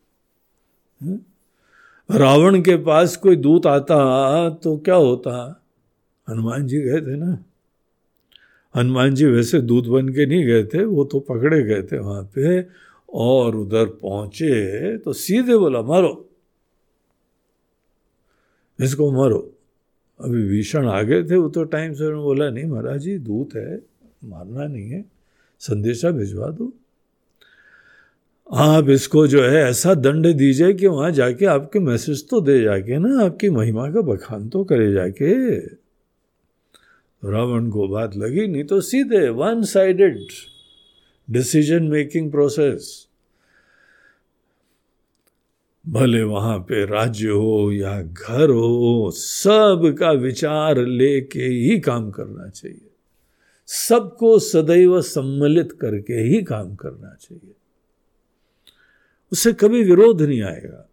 रावण के पास कोई दूत आता तो क्या होता? हनुमान जी गए थे ना? हनुमान जी वैसे दूत बन के नहीं गए थे, वो तो पकड़े गए थे वहाँ पे और उधर पहुँचे तो सीधे बोला, मारो। इसको मरो। अभी भीषण आ गए थे वो तो टाइम से उन्होंने बोला, नहीं महाराज जी, दूत है, मारना नहीं है, संदेशा भिजवा दो। आप इसको जो है ऐसा दंड दीजिए कि वहाँ जाके आपके मैसेज तो दे जाके ना, आपकी महिमा का बखान तो करे जाके। रावण को बात लगी, नहीं तो सीधे one sided decision making process भले वहाँ पे राज्य हो या घर हो सब का विचार लेके ही काम करना चाहिए। सबको सदैव सम्मिलित करके ही काम करना चाहिए। उससे कभी विरोध नहीं आएगा।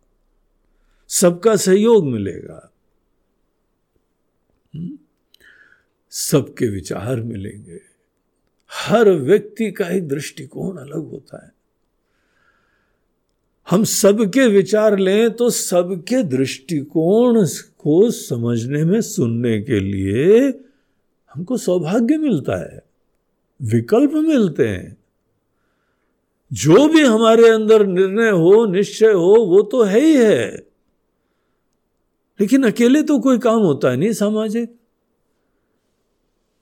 सबका सहयोग मिलेगा। हम्म? सबके विचार मिलेंगे। हर व्यक्ति का एक दृष्टिकोण अलग होता है। हम सबके विचार लें तो सबके दृष्टिकोण को समझने में, सुनने के लिए हमको सौभाग्य मिलता है, विकल्प मिलते हैं। जो भी हमारे अंदर निर्णय हो, निश्चय हो, वो तो है ही है। लेकिन अकेले तो कोई काम होता है नहीं सामाजिक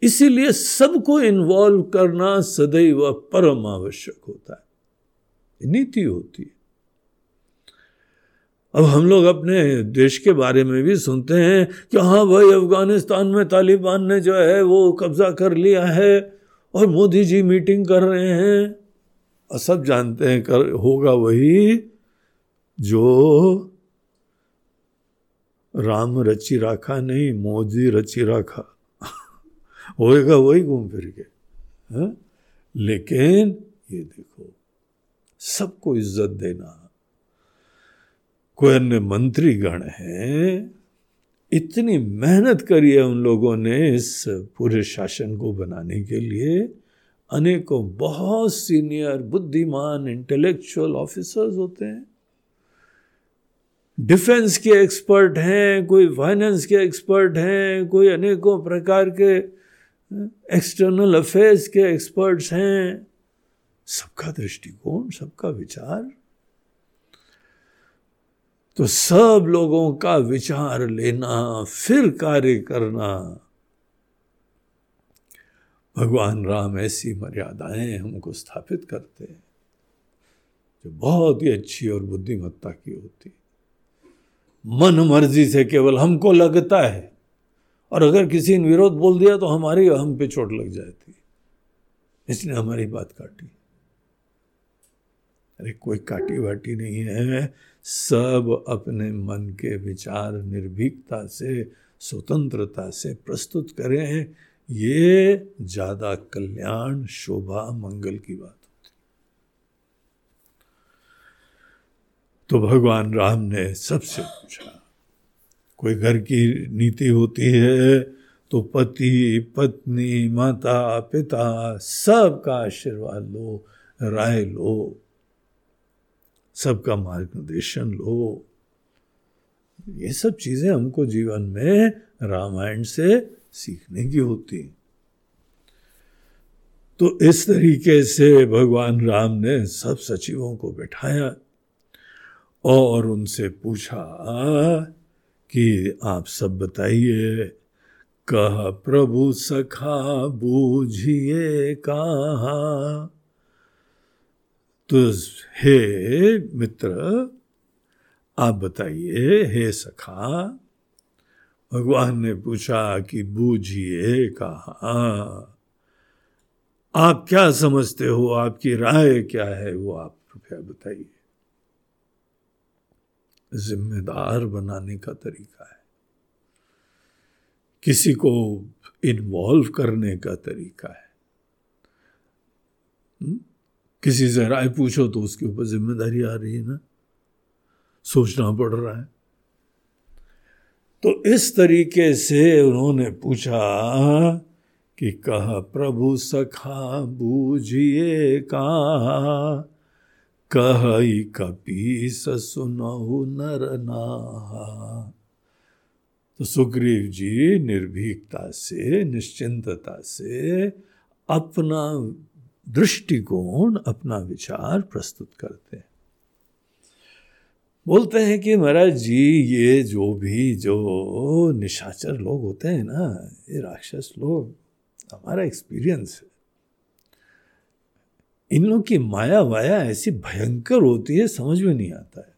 इसीलिए सबको इन्वॉल्व करना सदैव परम आवश्यक होता है। नीति होती है। अब हम लोग अपने देश के बारे में भी सुनते हैं कि हाँ भाई, अफ़गानिस्तान में तालिबान ने जो है वो कब्जा कर लिया है और मोदी जी मीटिंग कर रहे हैं। और सब जानते हैं कर, होगा वही जो राम रची राखा नहीं, मोदी रची राखा। [laughs] होएगा वही घूम फिर के, हा? लेकिन ये देखो, सबको इज़्ज़त देना। कोई अन्य मंत्री गण हैं। इतनी मेहनत करी है उन लोगों ने इस पूरे शासन को बनाने के लिए। अनेकों बहुत सीनियर, बुद्धिमान इंटेलेक्चुअल ऑफिसर्स होते हैं। डिफेंस के एक्सपर्ट हैं, कोई फाइनेंस के एक्सपर्ट हैं, कोई अनेकों प्रकार के एक्सटर्नल अफेयर्स के एक्सपर्ट्स हैं। सबका दृष्टिकोण, सबका विचार तो सब लोगों का विचार लेना, फिर कार्य करना। भगवान राम ऐसी मर्यादाएँ हमको स्थापित करते हैं, जो बहुत ही अच्छी और बुद्धिमत्ता की होती। मन मर्ज़ी से केवल हमको लगता है, और अगर किसी ने विरोध बोल दिया तो हमारी हम पे चोट लग जाती। इसने हमारी बात काटी। अरे कोई काटी वाटी नहीं है। सब अपने मन के विचार निर्भीकता से, स्वतंत्रता से प्रस्तुत करें। ये ज़्यादा कल्याण, शोभा, मंगल की बात होती तो भगवान राम ने सबसे पूछा, कोई घर की नीति होती है तो पति, पत्नी, माता, पिता सबका आशीर्वाद लो, राय लो। सबका मार्गदर्शन लो। ये सब चीज़ें हमको जीवन में रामायण से सीखने की होती तो इस तरीके से भगवान राम ने सब सचिवों को बैठाया और उनसे पूछा, कि आप सब बताइए, कह, प्रभु सखा, बूझिए कहा? तो हे मित्र, आप बताइए, हे सखा। भगवान ने पूछा कि बूझिए कहा। आप क्या समझते हो? आपकी राय क्या है? वो आप कृपया बताइए। जिम्मेदार बनाने का तरीका है। किसी को इन्वॉल्व करने का तरीका है। हुँ? किसी से राय पूछो तो उसके ऊपर ज़िम्मेदारी आ रही है ना? सोचना पड़ रहा है। तो इस तरीके से उन्होंने पूछा कि कहा प्रभु सखा बूझिए कहा? कह कपी सुनहु नर तो सुग्रीव जी निर्भीकता से, निश्चिंतता से अपना दृष्टिकोण अपना विचार प्रस्तुत करते हैं। बोलते हैं कि महाराज जी, ये जो भी, जो निशाचर लोग होते हैं ना, ये राक्षस लोग, हमारा एक्सपीरियंस है। इन लोग की माया वाया ऐसी भयंकर होती है, समझ में नहीं आता है।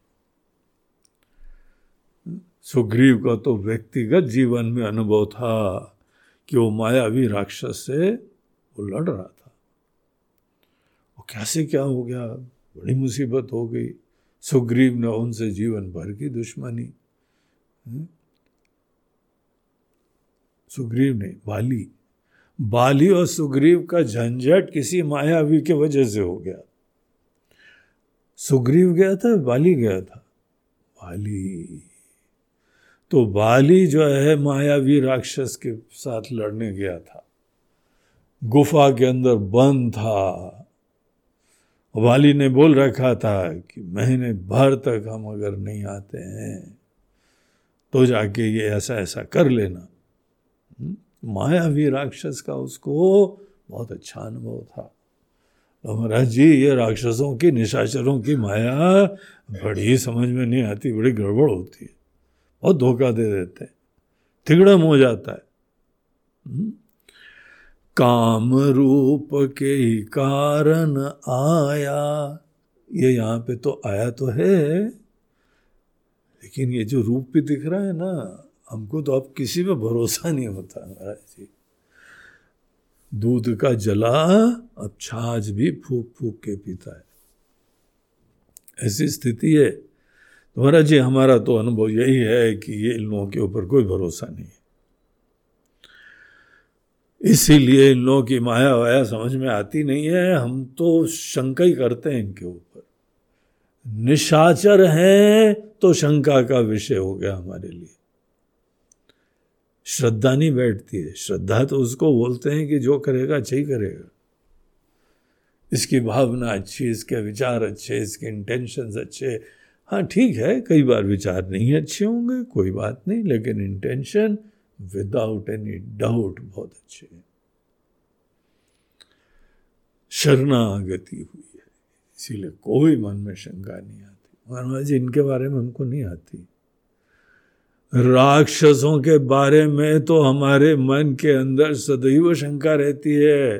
सुग्रीव का तो व्यक्तिगत जीवन में अनुभव था कि वो मायावी राक्षस से वो लड़ रहा था। कैसे क्या हो गया? बड़ी मुसीबत हो गई। सुग्रीव ने उनसे जीवन भर की दुश्मनी। हम्म? सुग्रीव ने बाली। बाली और सुग्रीव का झंझट किसी मायावी के वजह से हो गया। सुग्रीव गया था, बाली गया था? बाली। तो बाली जो है, मायावी राक्षस के साथ लड़ने गया था। गुफा के अंदर बंद था। वाली ने बोल रखा था कि महीने भर तक हम अगर नहीं आते हैं तो जाके ये ऐसा ऐसा कर लेना। हम्म? मायावी राक्षस का उसको बहुत अच्छा अनुभव था। तो महाराज जी, ये राक्षसों की, निशाचरों की माया बड़ी समझ में नहीं आती, बड़ी गड़बड़ होती है। बहुत धोखा दे देते हैं। तिगड़म हो जाता है। हम्म? काम रूप के ही कारण आया। ये यहाँ पे तो आया तो है, लेकिन ये जो रूप भी दिख रहा है ना, हमको तो अब किसी पे भरोसा नहीं होता महाराज जी। दूध का जला अब छाछ भी फूक फूक के पीता है। ऐसी स्थिति है। तो महाराज जी, हमारा तो अनुभव यही है कि ये इन लोगों के ऊपर कोई भरोसा नहीं है। इसीलिए इन लोगों की माया वाया समझ में आती नहीं है। हम तो शंका ही करते हैं इनके ऊपर। निशाचर हैं तो शंका का विषय हो गया हमारे लिए। श्रद्धा नहीं बैठती है। श्रद्धा तो उसको बोलते हैं कि जो करेगा अच्छा ही करेगा। इसकी भावना अच्छी, इसके विचार अच्छे, इसके इंटेंशंस अच्छे। हाँ ठीक है, कई बार विचार नहीं अच्छे होंगे, कोई बात नहीं, लेकिन इंटेंशन विदाउट एनी डाउट बहुत अच्छे हैं। शरणागति हुई है। इसीलिए कोई मन में शंका नहीं आती। महाराज जी इनके बारे में हमको नहीं आती। राक्षसों के बारे में तो हमारे मन के अंदर सदैव शंका रहती है।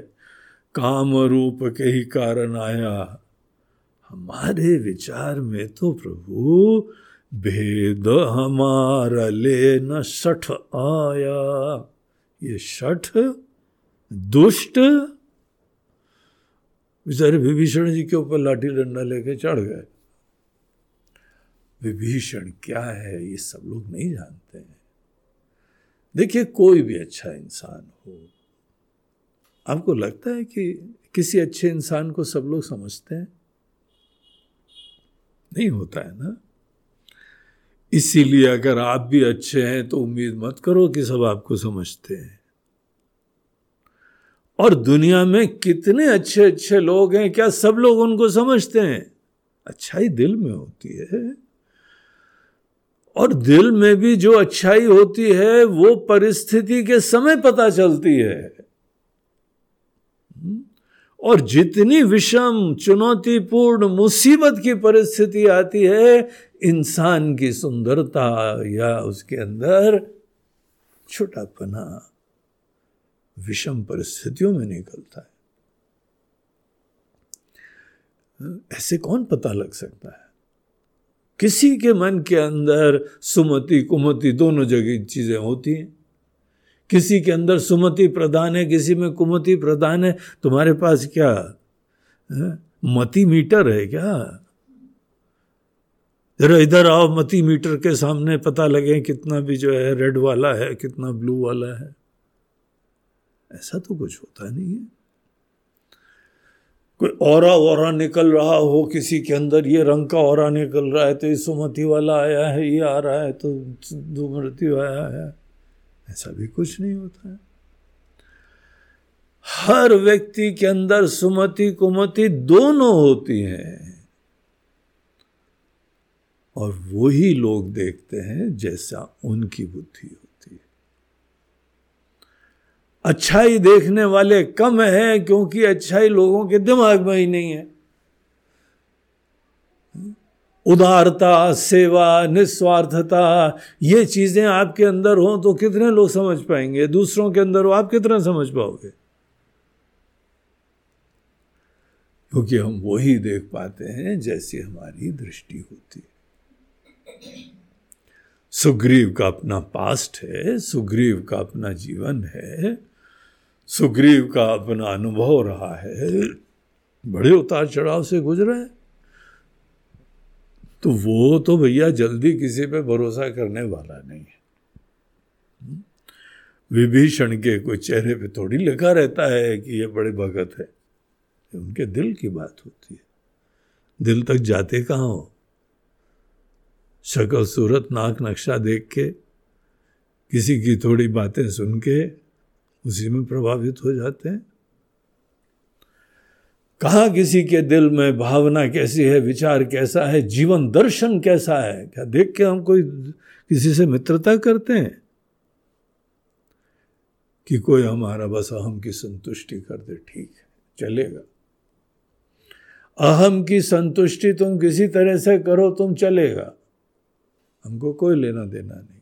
काम रूप के ही कारण आया। हमारे विचार में तो प्रभु भेद हमारा ले न सठ आया। ये सठ दुष्ट बेचारे विभीषण जी के ऊपर लाठी डंडा लेके चढ़ गए। विभीषण, क्या है? ये सब लोग नहीं जानते हैं। देखिए, कोई भी अच्छा इंसान हो, आपको लगता है कि किसी अच्छे इंसान को सब लोग समझते हैं? नहीं होता है ना? इसीलिए अगर आप भी अच्छे हैं तो उम्मीद मत करो कि सब आपको समझते हैं। और दुनिया में कितने अच्छे अच्छे लोग हैं, क्या सब लोग उनको समझते हैं? अच्छाई दिल में होती है। और दिल में भी जो अच्छाई होती है, वो परिस्थिति के समय पता चलती है। और जितनी विषम, चुनौतीपूर्ण, मुसीबत की परिस्थिति आती है इंसान की सुंदरता या उसके अंदर छोटापना विषम परिस्थितियों में निकलता है। ऐसे कौन पता लग सकता है? किसी के मन के अंदर सुमति, कुमति दोनों जगह चीज़ें होती हैं। किसी के अंदर सुमति प्रधान है, किसी में कुमति प्रधान है। तुम्हारे पास क्या, है? मति मीटर है क्या? जरा इधर आओ, मती मीटर के सामने पता लगे कितना भी जो है रेड वाला है, कितना ब्लू वाला है। ऐसा तो कुछ होता नहीं है। कोई और और निकल रहा हो किसी के अंदर, ये रंग का और निकल रहा है तो ये सुमति वाला आया है, ये आ रहा है तो धूमृत्यु आया है। ऐसा भी कुछ नहीं होता है। हर व्यक्ति के अंदर सुमति कुमति दोनों होती हैं। और वो ही लोग देखते हैं जैसा उनकी बुद्धि होती है। अच्छाई देखने वाले कम है क्योंकि अच्छाई लोगों के दिमाग में ही नहीं है। उदारता, सेवा, निस्वार्थता, ये चीज़ें आपके अंदर हो तो कितने लोग समझ पाएँगे? दूसरों के अंदर हो आप कितना समझ पाओगे? क्योंकि हम वही देख पाते हैं जैसी हमारी दृष्टि होती है। सुग्रीव का अपना पास्ट है, सुग्रीव का अपना जीवन है, सुग्रीव का अपना अनुभव रहा है। बड़े उतार चढ़ाव से गुजरा। है तो वो तो भैया जल्दी किसी पे भरोसा करने वाला नहीं है। विभीषण के कोई चेहरे पे थोड़ी लिखा रहता है कि ये बड़े भगत है। उनके दिल की बात होती है। दिल तक जाते कहाँ हो? शक्ल सूरत नाक नक्शा देख के, किसी की थोड़ी बातें सुन के उसी में प्रभावित हो जाते हैं। कहा किसी के दिल में भावना कैसी है, विचार कैसा है, जीवन दर्शन कैसा है, क्या देख के हम कोई किसी से मित्रता करते हैं? कि कोई हमारा बस अहम की संतुष्टि कर दे, ठीक है, चलेगा। अहम की संतुष्टि तुम किसी तरह से करो, तुम चलेगा। हमको कोई लेना देना नहीं।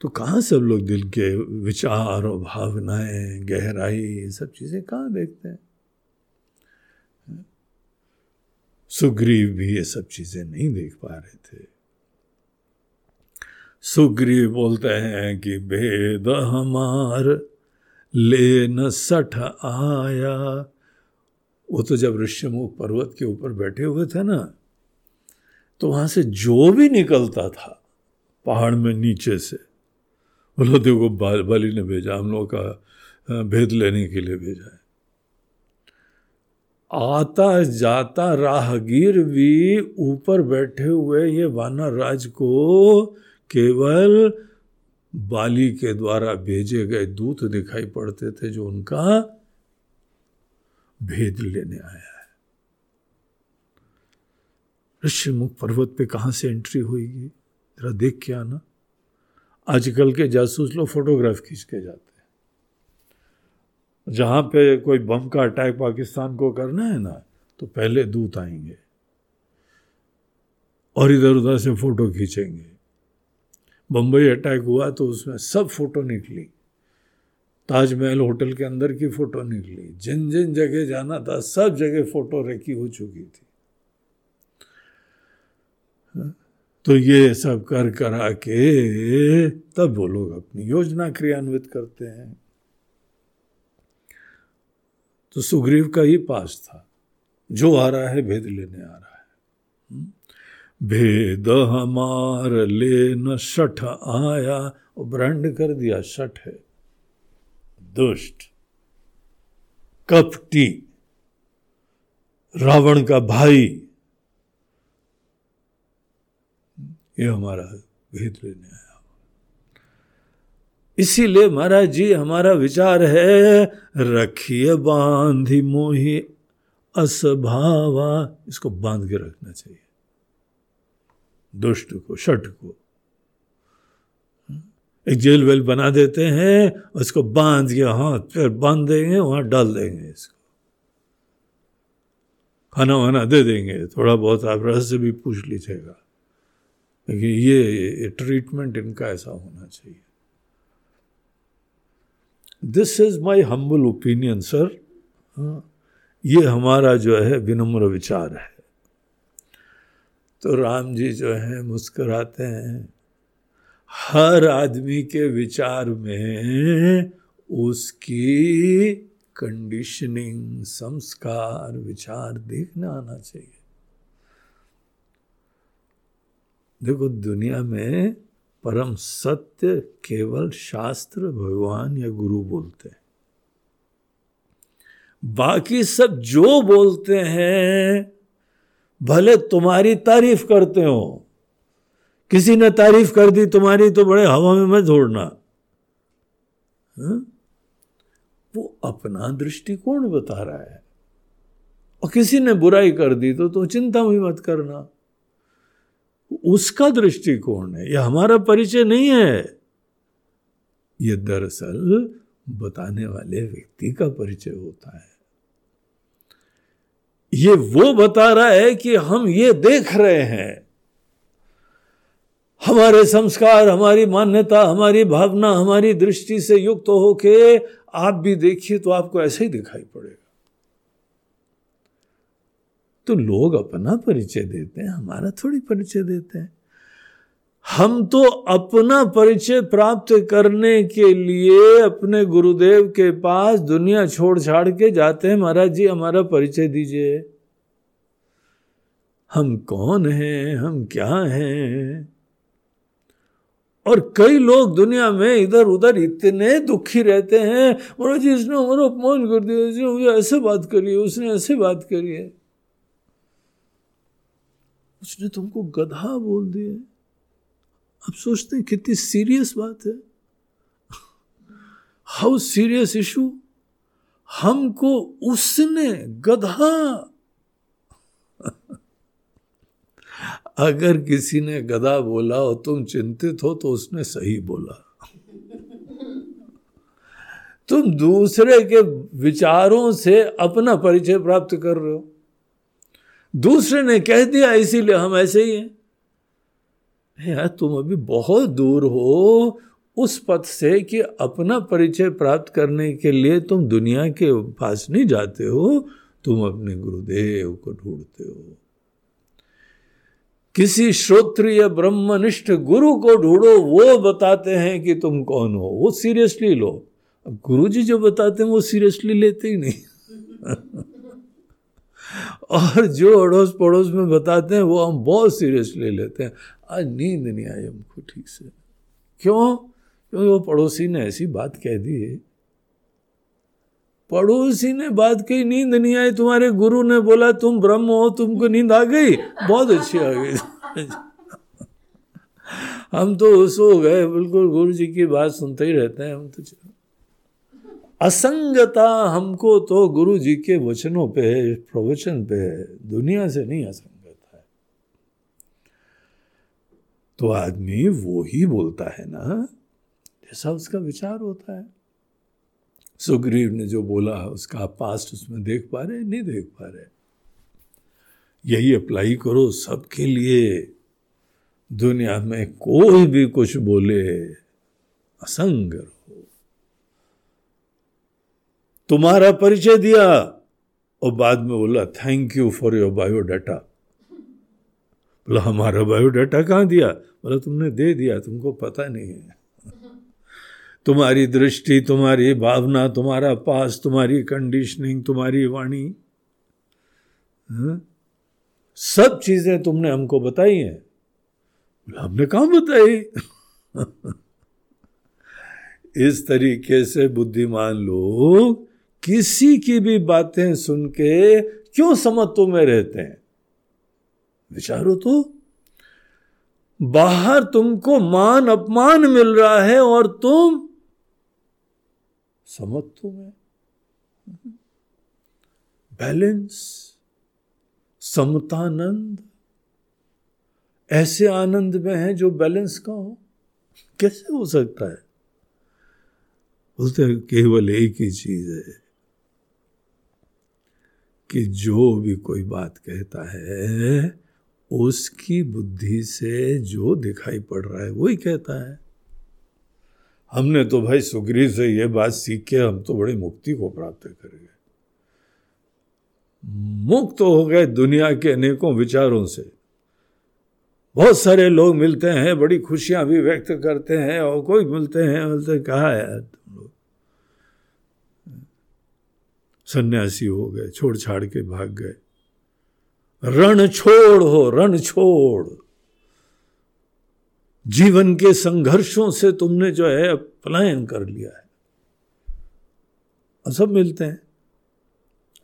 तो कहाँ सब लोग दिल के विचार और भावनाएँ, गहराई सब चीज़ें कहाँ देखते हैं? सुग्रीव भी ये सब चीज़ें नहीं देख पा रहे थे। सुग्रीव बोलते हैं कि भेद हमार ले न सठ आया। वो तो जब ऋषिमुख पर्वत के ऊपर बैठे हुए थे ना तो वहाँ से जो भी निकलता था, पहाड़ में नीचे से, बोलो, देखो बाली ने भेजा, हम लोग का भेद लेने के लिए भेजा है। आता, जाता, राहगीर भी ऊपर बैठे हुए ये वानर राज को केवल बाली के द्वारा भेजे गए दूत दिखाई पड़ते थे जो उनका भेद लेने आया। ऋषिमुख पर्वत पे कहाँ से एंट्री होगी जरा देख के आना। आजकल के जासूस लोग फोटोग्राफ खींच के जाते हैं। जहाँ पे कोई बम का अटैक पाकिस्तान को करना है ना तो पहले दूत आएँगे। और इधर उधर से फ़ोटो खींचेंगे। बम्बई अटैक हुआ तो उसमें सब फ़ोटो निकली। ताजमहल होटल के अंदर की फ़ोटो निकली। जिन जिन जगह जाना था, सब जगह फ़ोटो रखी हो चुकी थी। तो ये सब कर करा के तब वो लोग अपनी योजना क्रियान्वित करते हैं। तो सुग्रीव का ही पास था। जो आ रहा है भेद लेने आ रहा है। भेद हमार ले न सठ आया। और ब्रांड कर दिया सठ है। दुष्ट, कपटी, रावण का भाई ये हमारा भेद लेने आया इसीलिए महाराज जी, हमारा विचार है, रखिए बांधी मोही असभावा। इसको बाँध के रखना चाहिए। दुष्ट को शट को। एक जेल वेल बना देते हैं, उसको बाँध के हाथ फिर बाँध देंगे, वहाँ डाल देंगे इसको। खाना वाना दे देंगे, थोड़ा बहुत आप रहस्य भी पूछ लीजिएगा। ये ट्रीटमेंट इनका ऐसा होना चाहिए। This is my humble opinion sir ये हमारा जो है विनम्र विचार है। तो राम जी जो है मुस्कुराते हैं। हर आदमी के विचार में उसकी कंडीशनिंग संस्कार, विचार देखने आना चाहिए। देखो, दुनिया में परम सत्य केवल शास्त्र, भगवान या गुरु बोलते हैं। बाकी सब जो बोलते हैं, भले तुम्हारी तारीफ़ करते हो। किसी ने तारीफ़ कर दी, तुम्हारी तो बड़े हवा में मत छोड़ना हाँ? वो अपना दृष्टिकोण बता रहा है। और किसी ने बुराई कर दी तो तो चिंता भी मत करना। उसका दृष्टिकोण है, यह हमारा परिचय नहीं है। यह दरअसल बताने वाले व्यक्ति का परिचय होता है। ये वो बता रहा है कि हम ये देख रहे हैं। हमारे संस्कार, हमारी मान्यता, हमारी भावना, हमारी दृष्टि से युक्त होके आप भी देखिए तो आपको ऐसे ही दिखाई पड़ेगा। तो लोग अपना परिचय देते हैं, हमारा थोड़ी परिचय देते हैं। हम तो अपना परिचय प्राप्त करने के लिए अपने गुरुदेव के पास दुनिया छोड़ छाड़ के जाते हैं। महाराज जी, हमारा परिचय दीजिए। हम कौन हैं? हम क्या हैं? और कई लोग दुनिया में इधर उधर इतने दुखी रहते हैं। बोलो जी, इसने हमारा अपमान कर दिया मुझे ऐसे बात करी, उसने ऐसे बात करी है। उसने तुमको गधा बोल दिया अब सोचते हैं कितनी सीरियस बात है। हाउ सीरियस इशू हमको उसने गधा। अगर किसी ने गधा बोला और तुम चिंतित हो तो उसने सही बोला। तुम दूसरे के विचारों से अपना परिचय प्राप्त कर रहे हो। दूसरे ने कह दिया, इसीलिए हम ऐसे ही हैं। यार, तुम अभी बहुत दूर हो, उस पथ से कि अपना परिचय प्राप्त करने के लिए तुम दुनिया के पास नहीं जाते हो, तुम अपने गुरुदेव को ढूंढते हो। किसी श्रोत्रिय ब्रह्मनिष्ठ गुरु को ढूंढो, वो बताते हैं कि तुम कौन हो, वो सीरियसली लो। अब गुरु जी जो बताते हैं, वो सीरियसली लेते ही नहीं। [laughs] और जो अड़ोस पड़ोस में बताते हैं, वो हम बहुत सीरियसली लेते हैं। आज नींद नहीं आई हमको ठीक से। क्यों? क्योंकि वो पड़ोसी ने ऐसी बात कह दी है। पड़ोसी ने बात कही, नींद नहीं आई, तुम्हारे गुरु ने बोला, तुम ब्रह्म हो, तुमको नींद आ गई। बहुत अच्छी आ गई। [laughs] हम तो सो गए, बिल्कुल गुरु जी की बात सुनते ही रहते हैं हम तो। असंगता हमको तो गुरु जी के वचनों पे, प्रवचन पे है दुनिया से नहीं असंगत है। तो आदमी वो ही बोलता है ना, जैसा उसका विचार होता है। सुग्रीव ने जो बोला, उसका पास्ट उसमें देख पा रहे नहीं देख पा रहे यही अप्लाई करो सबके लिए। दुनिया में कोई भी कुछ बोले, असंग रहो। तुम्हारा परिचय दिया। और बाद में बोला thank you for your biodata बोला, हमारा बायोडाटा कहाँ दिया? बोला, तुमने दे दिया, तुमको पता नहीं है। तुम्हारी दृष्टि, तुम्हारी भावना, तुम्हारा पास, तुम्हारी कंडीशनिंग तुम्हारी वाणी हाँ? सब चीज़ें तुमने हमको बताई हैं। हमने कहा बताई? [laughs] इस तरीके से बुद्धिमान लोग किसी की भी बातें सुन के क्यों समत्व में रहते हैं? विचारो तो। बाहर तुमको मान अपमान मिल रहा है और तुम समत्व में। बैलेंस, समतानंद, ऐसे आनंद में है जो बैलेंस का हो। कैसे हो सकता है? बोलते केवल एक ही चीज़ है। कि जो भी कोई बात कहता है, उसकी बुद्धि से जो दिखाई पड़ रहा है, वही कहता है। हमने तो भाई सुग्रीव से ये बात सीख के हम तो बड़ी मुक्ति को प्राप्त कर गए मुक्त हो गए दुनिया के अनेकों विचारों से। बहुत सारे लोग मिलते हैं, बड़ी खुशियाँ भी व्यक्त करते हैं और कोई मिलते हैं, बोलते कहा यार तुम लोग सन्यासी हो गए छोड़ छाड़ के भाग गए। रण छोड़ हो, रण छोड़। जीवन के संघर्षों से तुमने जो है पलायन कर लिया है। और सब मिलते हैं।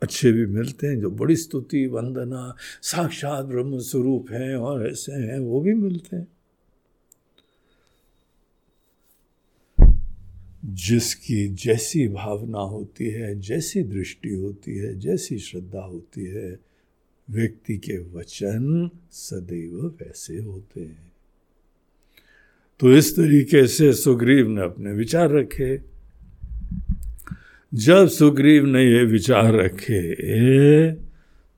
अच्छे भी मिलते हैं, जो बड़ी स्तुति, वंदना, साक्षात ब्रह्म स्वरूप हैं और ऐसे हैं, वो भी मिलते हैं। जिसकी जैसी भावना होती है, जैसी दृष्टि होती है, जैसी श्रद्धा होती है, व्यक्ति के वचन सदैव वैसे होते हैं। तो इस तरीके से सुग्रीव ने अपने विचार रखे। जब सुग्रीव ने ये विचार रखे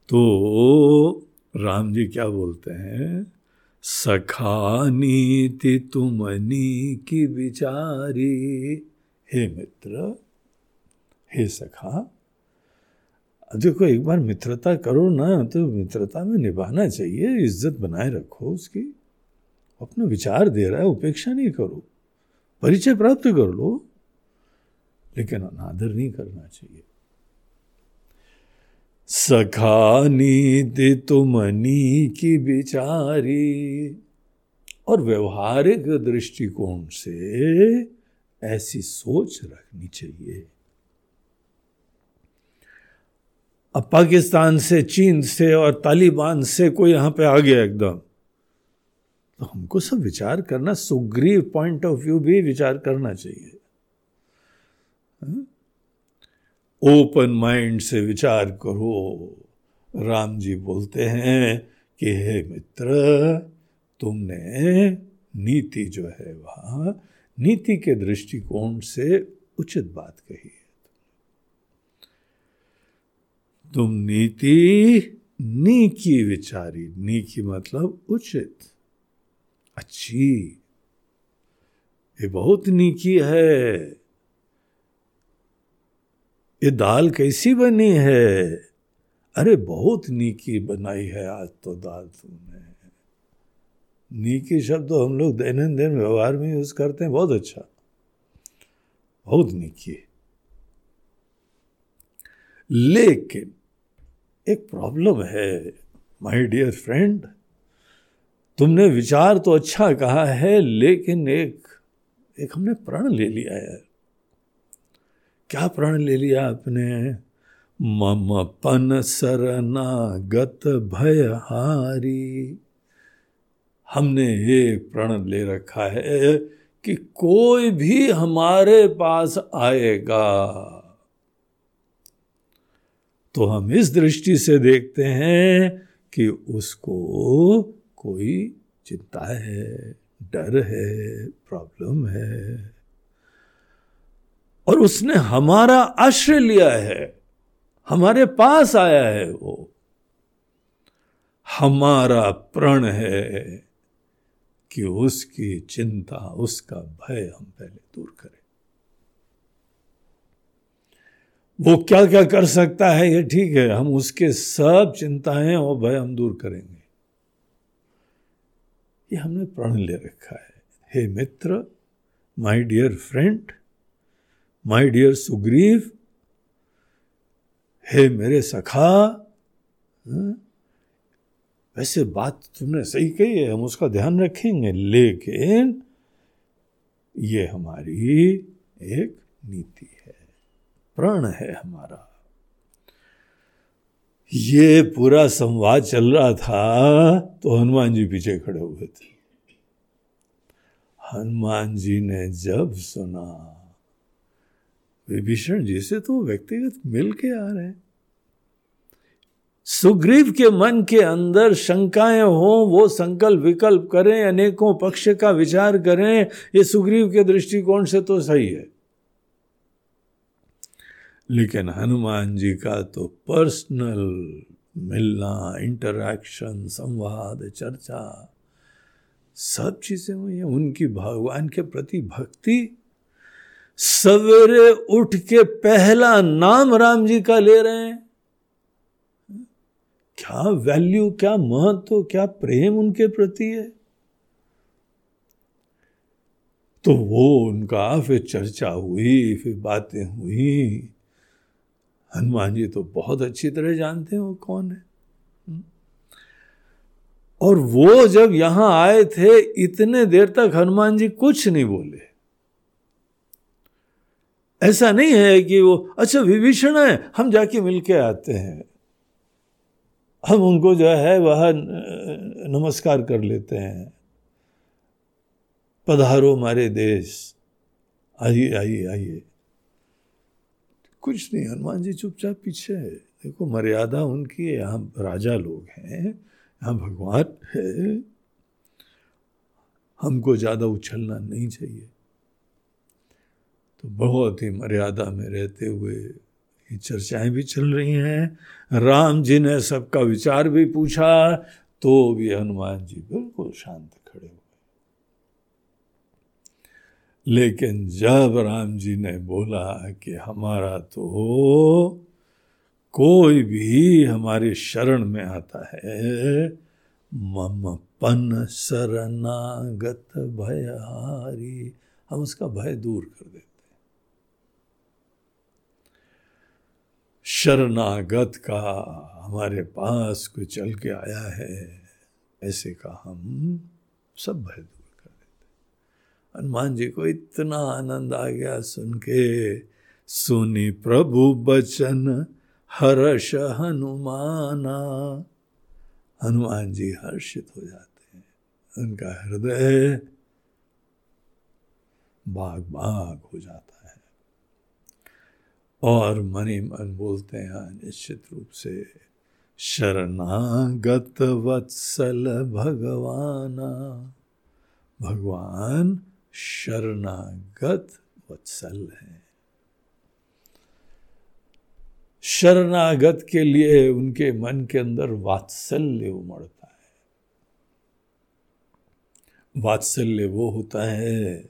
तो राम जी क्या बोलते हैं? सखा नीति तुमनी की विचारी। हे मित्र, हे सखा देखो, एक बार मित्रता करो ना तो मित्रता में निभाना चाहिए, इज़्ज़त बनाए रखो उसकी। अपना विचार दे रहा है, उपेक्षा नहीं करो, परिचय प्राप्त कर लो, लेकिन अनादर नहीं करना चाहिए। सखा नीति तुमनी की बिचारी। और व्यवहारिक दृष्टिकोण से ऐसी सोच रखनी चाहिए। अब पाकिस्तान से, चीन से और तालिबान से कोई यहाँ पे आ गया एकदम तो हमको सब विचार करना, सुग्रीव पॉइंट ऑफ़ व्यू भी विचार करना चाहिए। ओपन माइंड से विचार करो। राम जी बोलते हैं कि, हे मित्र, तुमने नीति जो है वह, नीति के दृष्टिकोण से उचित बात कही है। तुम नीति नी की विचारी नी की मतलब उचित, अच्छी, ये बहुत नीकी है। ये दाल कैसी बनी है? अरे, बहुत नीकी बनाई है आज तो दाल तुमने। नीकी शब्द तो हम लोग दैनंदिन व्यवहार में यूज़ करते हैं, बहुत अच्छा। बहुत नीकी। लेकिन एक प्रॉब्लम है, माय डियर फ्रेंड, तुमने विचार तो अच्छा कहा है, लेकिन एक एक हमने प्रण ले लिया है। क्या प्रण ले लिया आपने? मम पन सरना गत भयहारी। हमने एक प्रण ले रखा है कि कोई भी हमारे पास आएगा। तो हम इस दृष्टि से देखते हैं कि उसको कोई चिंता है, डर है, प्रॉब्लम है। और उसने हमारा आश्रय लिया है, हमारे पास आया है वो। हमारा प्रण है कि उसकी चिंता, उसका भय हम पहले दूर करें। वो क्या क्या कर सकता है, ये ठीक है, हम उसके सब चिंताएँ और भय हम दूर करेंगे। ये हमने प्रण ले रखा है। हे मित्र my dear friend my dear Sugriva, हे मेरे सखा हाँ? वैसे बात तुमने सही कही है, हम उसका ध्यान रखेंगे, लेकिन ये हमारी एक नीति है, प्रण है हमारा ये पूरा संवाद चल रहा था तो हनुमान जी पीछे खड़े हुए थे हनुमान जी ने जब सुना विभीषण जी से तो व्यक्तिगत मिल के आ रहे हैं। सुग्रीव के मन के अंदर शंकाएँ हो, वो संकल्प विकल्प करें, अनेकों पक्ष का विचार करें, ये सुग्रीव के दृष्टिकोण से तो सही है। लेकिन हनुमान जी का तो पर्सनल मिलना इंटरैक्शन संवाद, चर्चा, सब चीज़ें हुई हैं। उनकी भगवान के प्रति भक्ति सवेरे उठ के पहला नाम राम जी का ले रहे हैं। क्या वैल्यू क्या महत्व, क्या प्रेम उनके प्रति है? तो वो उनका फिर चर्चा हुई, फिर बातें हुई। हनुमान जी तो बहुत अच्छी तरह जानते हैं वो कौन है। और वो जब यहाँ आए थे, इतने देर तक हनुमान जी कुछ नहीं बोले। ऐसा नहीं है कि वो अच्छा विभीषण है, हम जाके मिलके आते हैं। हम उनको जो है, वह नमस्कार कर लेते हैं। पधारो हमारे देश। आइए आइए आइए। कुछ नहीं, हनुमान जी चुपचाप पीछे है। देखो, मर्यादा उनकी है, यहाँ राजा लोग हैं, यहाँ भगवान है। हमको ज़्यादा उछलना नहीं चाहिए। तो बहुत ही मर्यादा में रहते हुए ये चर्चाएँ भी चल रही हैं। राम जी ने सबका विचार भी पूछा तो भी हनुमान जी बिल्कुल शांत खड़े हुए। लेकिन जब राम जी ने बोला कि हमारा तो कोई भी हमारे शरण में आता है, मम पन शरणागत भयहारी हम उसका भय दूर कर देते शरणागत का हमारे पास कोई चल के आया है, ऐसे का हम सब भय दूर हनुमान जी को इतना आनंद आ गया सुन के, सुनी प्रभु बचन, हर्ष हनुमाना। हनुमान जी हर्षित हो जाते हैं। उनका हृदय बाग बाग हो जाता और मनी मन बोलते हैं, निश्चित रूप से, शरणागत वत्सल भगवाना, भगवान शरणागत वत्सल है। शरणागत के लिए उनके मन के अंदर वात्सल्य उमड़ता है। वात्सल्य वो होता है,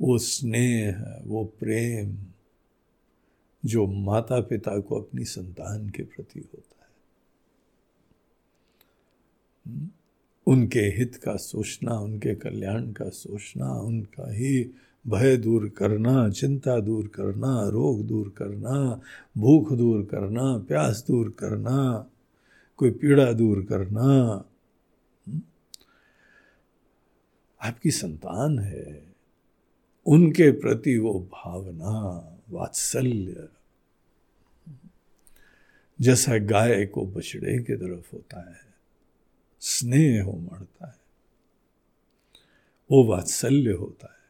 वो स्नेह, वो प्रेम जो माता पिता को अपनी संतान के प्रति होता है। उनके हित का सोचना, उनके कल्याण का सोचना, उनका ही भय दूर करना, चिंता दूर करना, रोग दूर करना, भूख दूर करना, प्यास दूर करना, कोई पीड़ा दूर करना। आपकी संतान है, उनके प्रति वो भावना। वात्सल्य जैसा गाय को बछड़े की तरफ़ होता है, स्नेह हो मरता है, वो वात्सल्य होता है।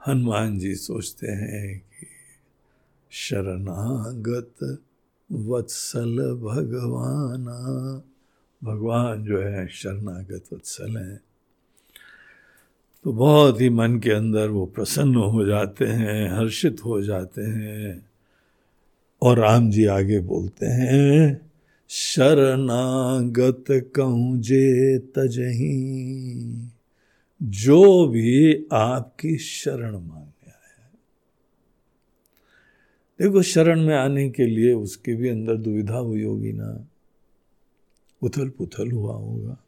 हनुमान जी सोचते हैं कि शरणागत वत्सल भगवाना, भगवान जो है शरणागत वत्सल हैं। तो बहुत ही मन के अंदर वो प्रसन्न हो जाते हैं, हर्षित हो जाते हैं। और राम जी आगे बोलते हैं, शरणागत कहूँ जे तजही, जो भी आपकी शरण मांगने आया देखो, शरण में आने के लिए उसके भी अंदर दुविधा हुई होगी ना। उथल पुथल हुआ होगा।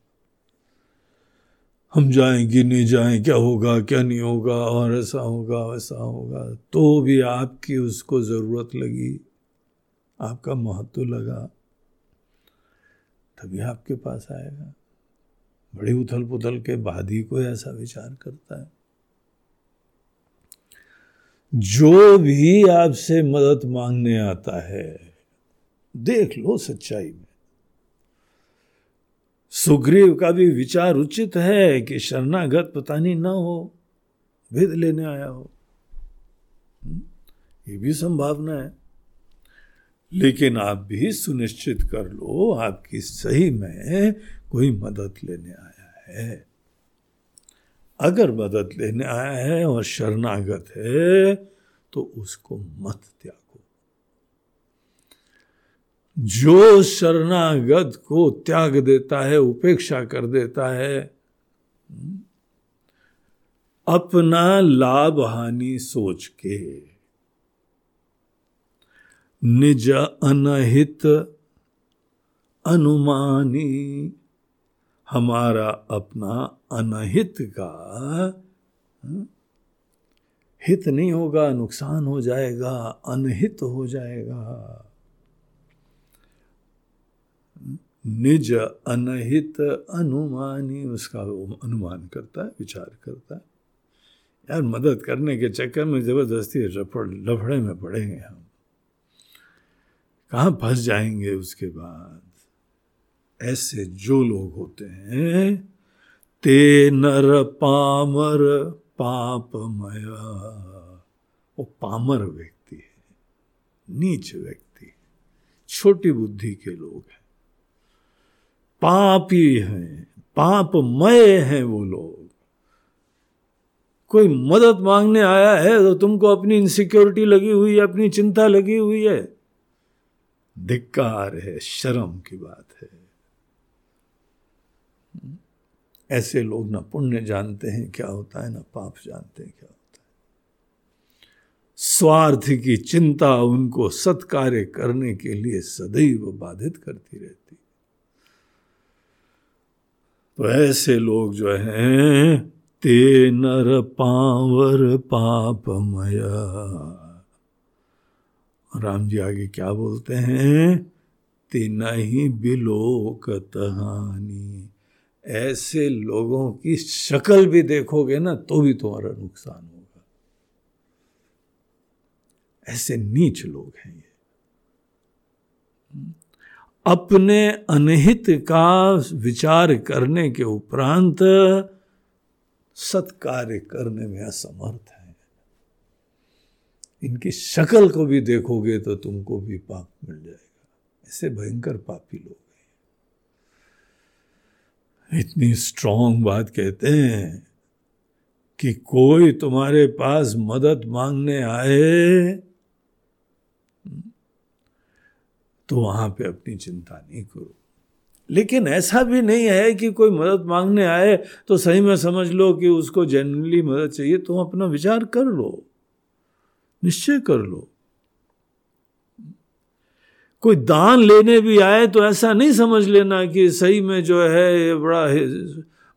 हम जाएँगे, नहीं जाएँ, क्या होगा, क्या नहीं होगा, और ऐसा होगा, वैसा होगा। तो भी आपकी उसको ज़रूरत लगी, आपका महत्व लगा, तभी आपके पास आएगा। बड़ी उथल पुथल के बाद ही कोई ऐसा विचार करता है। जो भी आपसे मदद मांगने आता है, देख लो सच्चाई में। सुग्रीव का भी विचार उचित है कि शरणागत पता नहीं ना हो भेद लेने आया हो। हम्म, ये भी संभावना है। लेकिन आप भी सुनिश्चित कर लो आपकी सही में कोई मदद लेने आया है। अगर मदद लेने आया है और शरणागत है तो उसको मत त्यागो। जो शरणागत को त्याग देता है उपेक्षा कर देता है अपना लाभ हानि सोच के निज अनहित अनुमानी हमारा अपना अनहित का हाँ, हित नहीं होगा नुकसान हो जाएगा अनहित हो जाएगा। निज अनहित अनुमानी, उसका अनुमान करता है, विचार करता है। यार मदद करने के चक्कर में ज़बरदस्ती लफड़े में पड़ेंगे हम। कहाँ फंस जाएँगे उसके बाद? ऐसे जो लोग होते हैं, ते नर पामर पापमया। वो पामर व्यक्ति है, नीच व्यक्ति छोटी बुद्धि के लोग हैं। पापी हैं, पापमय हैं वो लोग। कोई मदद मांगने आया है तो तुमको अपनी इनसिक्योरिटी लगी हुई है, अपनी चिंता लगी हुई है? धिक्कार है, शर्म की बात है। ऐसे लोग ना पुण्य जानते हैं, क्या होता है, ना पाप जानते हैं, क्या होता है। स्वार्थ की चिंता उनको सत्कार्य करने के लिए सदैव बाधित करती रहती तो ऐसे लोग जो हैं, ते नर पावर पापमया। राम जी आगे क्या बोलते हैं? तेना ही बिलोक तहानी। ऐसे लोगों की शक्ल भी देखोगे ना तो भी तुम्हारा नुकसान होगा। ऐसे नीच लोग हैं ये। अपने अनहित का विचार करने के उपरांत सत्कार्य करने में असमर्थ है। इनकी शक्ल को भी देखोगे तो तुमको भी पाप मिल जाएगा। ऐसे भयंकर पापी लोग हैं। इतनी स्ट्रांग बात कहते हैं कि कोई तुम्हारे पास मदद मांगने आए तो वहाँ पे अपनी चिंता नहीं करो। लेकिन ऐसा भी नहीं है कि कोई मदद मांगने आए तो सही में समझ लो कि उसको जनरली मदद चाहिए तुम अपना विचार कर लो। निश्चय कर लो। कोई दान लेने भी आए तो ऐसा नहीं समझ लेना कि सही में जो है ये बड़ा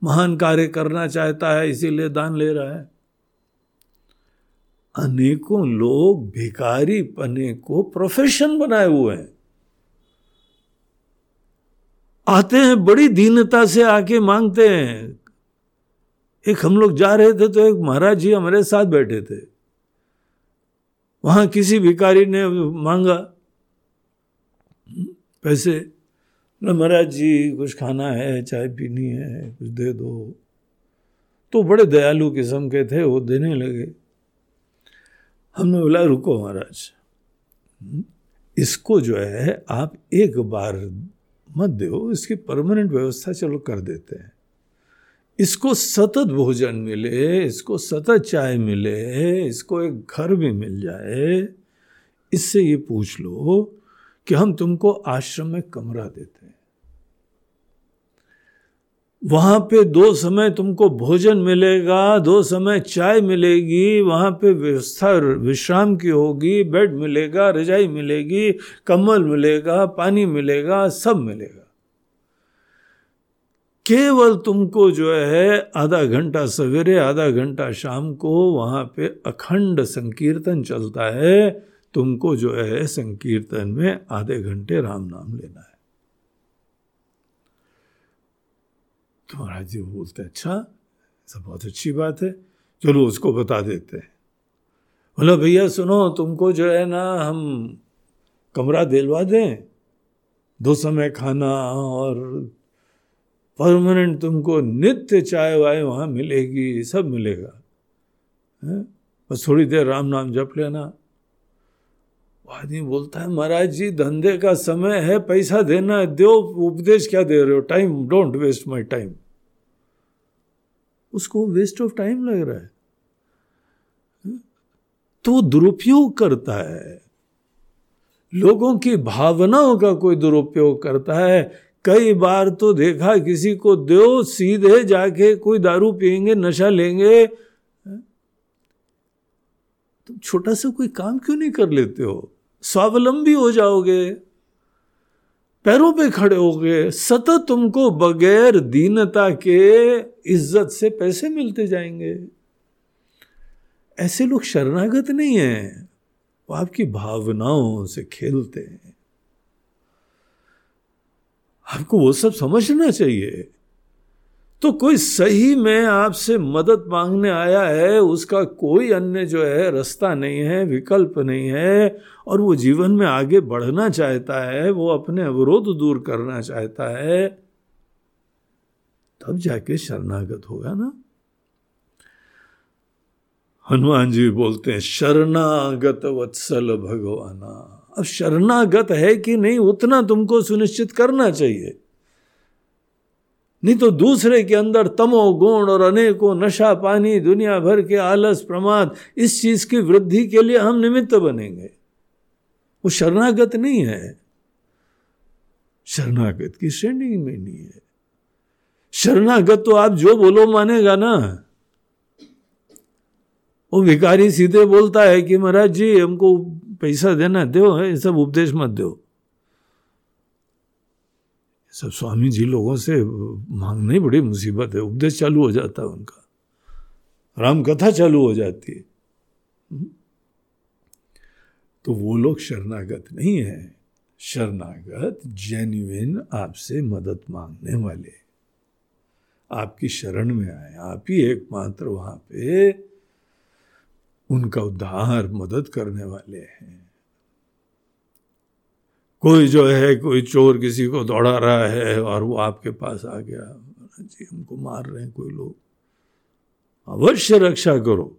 महान कार्य करना चाहता है, इसीलिए दान ले रहा है। अनेकों लोग भिकारी पने को प्रोफेशन बनाए हुए हैं। आते हैं, बड़ी दीनता से आके मांगते हैं। एक हम लोग जा रहे थे तो एक महाराज जी हमारे साथ बैठे थे। वहाँ किसी भिकारी ने मांगा, पैसे महाराज जी, कुछ खाना है, चाय पीनी है, कुछ दे दो। तो बड़े दयालु किस्म के थे, वो देने लगे। हमने बोला, रुको महाराज, इसको जो है, आप एक बार मत दो, इसकी परमानेंट व्यवस्था चलो कर देते हैं। इसको सतत भोजन मिले, इसको सतत चाय मिले, इसको एक घर भी मिल जाए, इससे ये पूछ लो कि हम तुमको आश्रम में कमरा देते वहाँ पे दो समय तुमको भोजन मिलेगा, दो समय चाय मिलेगी, वहाँ पे व्यवस्था विश्राम की होगी, बेड मिलेगा, रजाई मिलेगी, कम्बल मिलेगा, पानी मिलेगा, सब मिलेगा। केवल तुमको जो है आधा घंटा सवेरे, आधा घंटा शाम को वहाँ पे अखंड संकीर्तन चलता है, तुमको जो है संकीर्तन में आधे घंटे राम नाम लेना है। तो महाराज जी बोलते अच्छा सब बहुत अच्छी बात है, चलो उसको बता देते हैं। बोला, भैया, सुनो, तुमको जो है ना, हम कमरा दिलवा दें, दो समय खाना और परमानेंट तुमको नित्य चाय वाय वहाँ मिलेगी, सब मिलेगा बस थोड़ी देर राम नाम जप लेना। आदमी बोलता है, महाराज जी, धंधे का समय है, पैसा देना है, दो उपदेश क्या दे रहे हो? Time don't waste my time उसको वेस्ट ऑफ़ टाइम लग रहा है। तो दुरुपयोग करता है। लोगों की भावनाओं का कोई दुरुपयोग करता है। कई बार तो देखा किसी को दो, सीधे जाके कोई दारू पियेंगे, नशा लेंगे। तुम छोटा सा कोई काम क्यों नहीं कर लेते हो? स्वावलंबी हो जाओगे, पैरों पे खड़े हो गए सतत तुमको बगैर दीनता के इज़्ज़त से पैसे मिलते जाएँगे। ऐसे लोग शरणागत नहीं है, वो आपकी भावनाओं से खेलते हैं। आपको वो सब समझना चाहिए। तो कोई सही में आपसे मदद मांगने आया है, उसका कोई अन्य जो है रास्ता नहीं है, विकल्प नहीं है, और वो जीवन में आगे बढ़ना चाहता है, वो अपने अवरोध दूर करना चाहता है, तब जाके शरणागत होगा ना? हनुमान जी बोलते हैं, शरणागत वत्सल भगवाना। अब शरणागत है कि नहीं, उतना तुमको सुनिश्चित करना चाहिए। नहीं तो दूसरे के अंदर तमो गुण और अनेकों नशा पानी, दुनिया भर के आलस, प्रमाद, इस चीज़ की वृद्धि के लिए हम निमित्त बनेंगे। वो शरणागत नहीं है। शरणागत की श्रेणी में नहीं है। शरणागत तो आप जो बोलो मानेगा ना। वो भिकारी सीधे बोलता है कि महाराज जी, हमको पैसा देना, दो है सब उपदेश मत दो। सब स्वामी जी लोगों से मांगना ही बड़ी मुसीबत है। उपदेश चालू हो जाता है उनका। राम कथा चालू हो जाती है। हम्म? तो वो लोग शरणागत नहीं है। शरणागत जेन्युन आपसे मदद मांगने वाले। आपकी शरण में आए। आप ही एकमात्र वहाँ पे उनका उद्धार, मदद करने वाले हैं। कोई जो है, कोई चोर किसी को दौड़ा रहा है और वो आपके पास आ गया। जी, हमको मार रहे हैं कोई लोग। अवश्य रक्षा करो।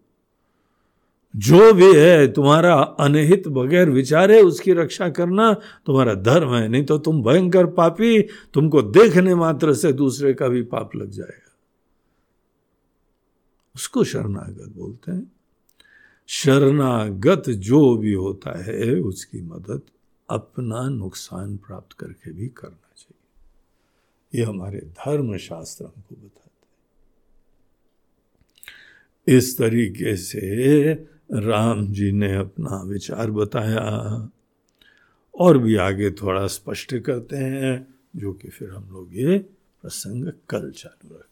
जो भी है, तुम्हारा अनहित बगैर विचारे उसकी रक्षा करना तुम्हारा धर्म है। नहीं तो तुम भयंकर पापी, तुमको देखने मात्र से दूसरे का भी पाप लग जाएगा। उसको शरणागत बोलते हैं। शरणागत जो भी होता है, उसकी मदद अपना नुकसान प्राप्त करके भी करना चाहिए। ये हमारे धर्म शास्त्र हमको बताते हैं। इस तरीके से राम जी ने अपना विचार बताया और भी आगे थोड़ा स्पष्ट करते हैं, जो कि फिर हम लोग ये प्रसंग कल चालू रखते हैं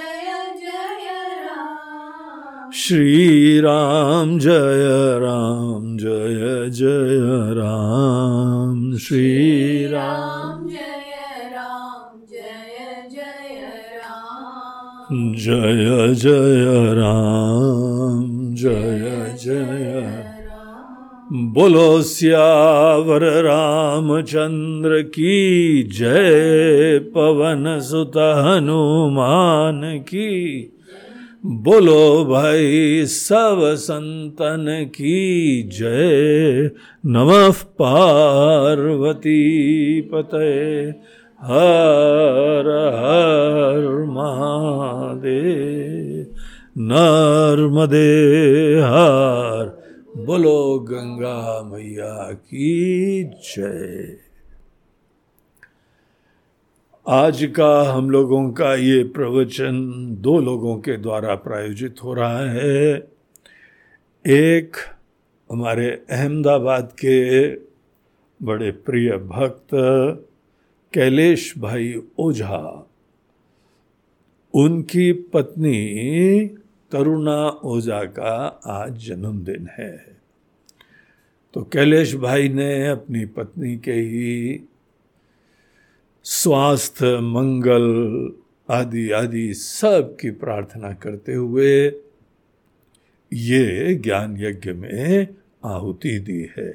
श्री राम जय राम। जय जय राम श्री राम। जय जय राम जय जय बोलो सियावर रामचंद्र की जय पवन सुत हनुमान की। बोलो भाई, सब संतन की जय। नमः पार्वती पते। हर हर महादेव। नर्मदे हर। बोलो गंगा मैया की जय। आज का हम लोगों का ये प्रवचन दो लोगों के द्वारा प्रायोजित हो रहा है। एक हमारे अहमदाबाद के बड़े प्रिय भक्त कैलेश भाई ओझा। उनकी पत्नी तरुणा ओझा का आज जन्मदिन है। तो कैलेश भाई ने अपनी पत्नी के ही स्वास्थ्य, मंगल आदि आदि सब की प्रार्थना करते हुए ये ज्ञान यज्ञ में आहुति दी है,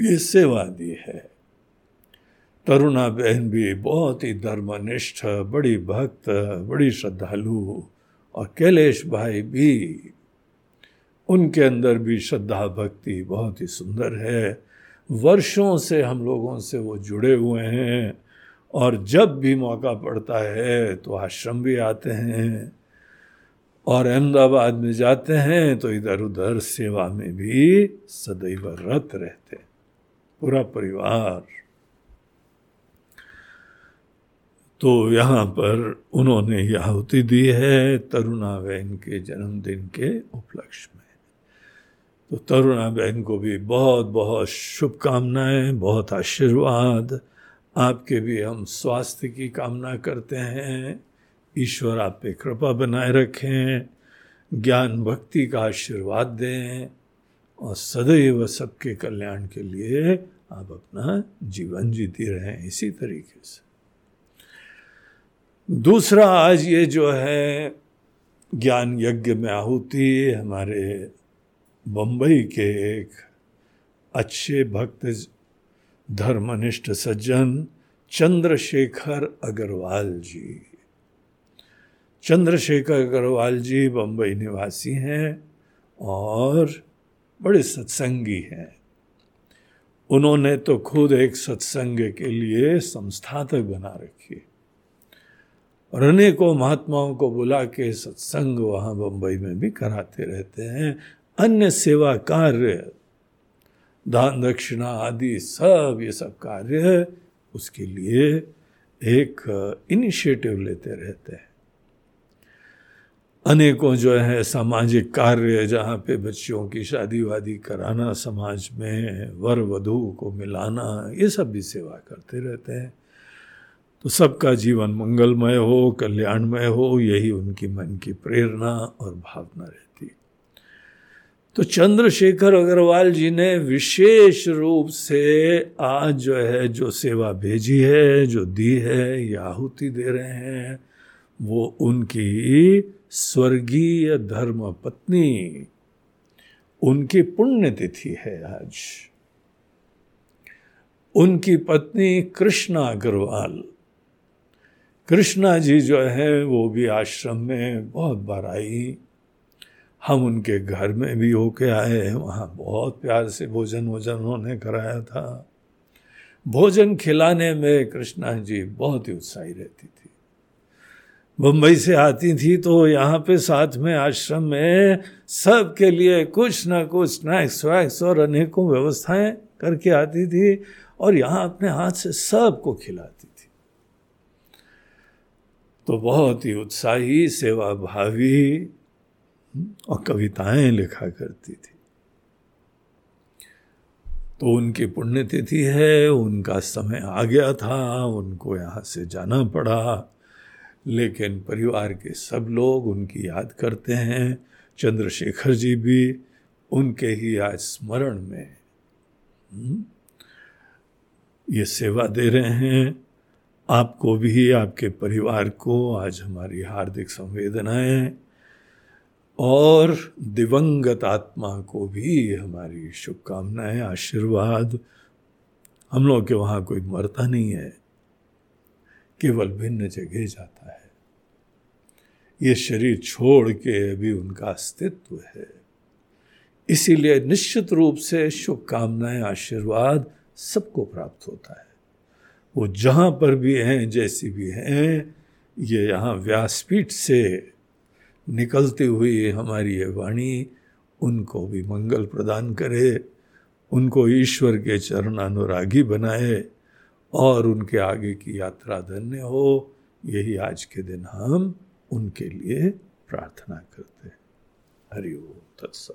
ये सेवा दी है। तरुणा बहन भी बहुत ही धर्मनिष्ठ, बड़ी भक्त, बड़ी श्रद्धालु और कैलेश भाई भी, उनके अंदर भी श्रद्धा भक्ति बहुत ही सुंदर है। वर्षों से हम लोगों से वो जुड़े हुए हैं और जब भी मौका पड़ता है तो आश्रम भी आते हैं और अहमदाबाद में जाते हैं तो इधर उधर सेवा में भी सदैव रत रहते पूरा परिवार। तो यहाँ पर उन्होंने यह आहुति दी है तरुणा बहन के जन्मदिन के उपलक्ष्य में। तो तरुणा बहन को भी बहुत बहुत शुभकामनाएँ, बहुत आशीर्वाद। आपके भी हम स्वास्थ्य की कामना करते हैं। ईश्वर आप पे कृपा बनाए रखें, ज्ञान भक्ति का आशीर्वाद दें और सदैव सबके कल्याण के लिए आप अपना जीवन जीती रहें इसी तरीके से। दूसरा आज ये जो है, ज्ञान यज्ञ में आहुति, हमारे बम्बई के एक अच्छे भक्त धर्मनिष्ठ सज्जन चंद्रशेखर अग्रवाल जी। चंद्रशेखर अग्रवाल जी बम्बई निवासी हैं और बड़े सत्संगी हैं। उन्होंने तो खुद एक सत्संग के लिए संस्थातक बना रखी। और अनेकों महात्माओं को बुला के सत्संग वहाँ बम्बई में भी कराते रहते हैं। अन्य सेवा कार्य, दान दक्षिणा आदि सब ये सब कार्य उसके लिए एक इनिशिएटिव लेते रहते हैं। अनेकों जो है सामाजिक कार्य जहाँ पे बच्चियों की शादी वादी कराना, समाज में वर वधु को मिलाना, ये सब भी सेवा करते रहते हैं। तो सबका जीवन मंगलमय हो, कल्याणमय हो, यही उनकी मन की प्रेरणा और भावना रहती तो चंद्रशेखर अग्रवाल जी ने विशेष रूप से आज जो है, जो सेवा भेजी है, जो दी है या आहुति दे रहे हैं, वो उनकी स्वर्गीय धर्म पत्नी उनकी पुण्यतिथि है आज। उनकी पत्नी कृष्णा अग्रवाल। कृष्णा जी जो है, वो भी आश्रम में बहुत बार आई। हम उनके घर में भी होके आए वहाँ बहुत प्यार से भोजन वोजन उन्होंने कराया था। भोजन खिलाने में कृष्णा जी बहुत ही उत्साही रहती थी। मुंबई से आती थी तो यहाँ पे साथ में आश्रम में सबके लिए कुछ ना कुछ स्नैक्स वैक्स और अनेकों व्यवस्थाएँ करके आती थी और यहाँ अपने हाथ से सबको खिलाती थी। तो बहुत ही उत्साही सेवा भावी और कविताएँ लिखा करती थी। तो उनकी पुण्यतिथि है उनका समय आ गया था उनको यहाँ से जाना पड़ा। लेकिन परिवार के सब लोग उनकी याद करते हैं चंद्रशेखर जी भी उनके ही आज स्मरण में। हम्म, ये सेवा दे रहे हैं आपको भी आपके परिवार को आज हमारी हार्दिक संवेदनाएँ। और दिवंगत आत्मा को भी हमारी शुभकामनाएँ, आशीर्वाद। हम लोग के वहाँ कोई मरता नहीं है, केवल भिन्न जगह जाता है। ये शरीर छोड़ के अभी उनका अस्तित्व है। इसीलिए निश्चित रूप से शुभकामनाएँ, आशीर्वाद सबको प्राप्त होता है। वो जहाँ पर भी हैं, जैसी भी हैं, ये यहाँ व्यासपीठ से निकलती हुई हमारी ये वाणी उनको भी मंगल प्रदान करे, उनको ईश्वर के चरण अनुरागी बनाए और उनके आगे की यात्रा धन्य हो। यही आज के दिन हम उनके लिए प्रार्थना करते हैं। हरिओम तत्सव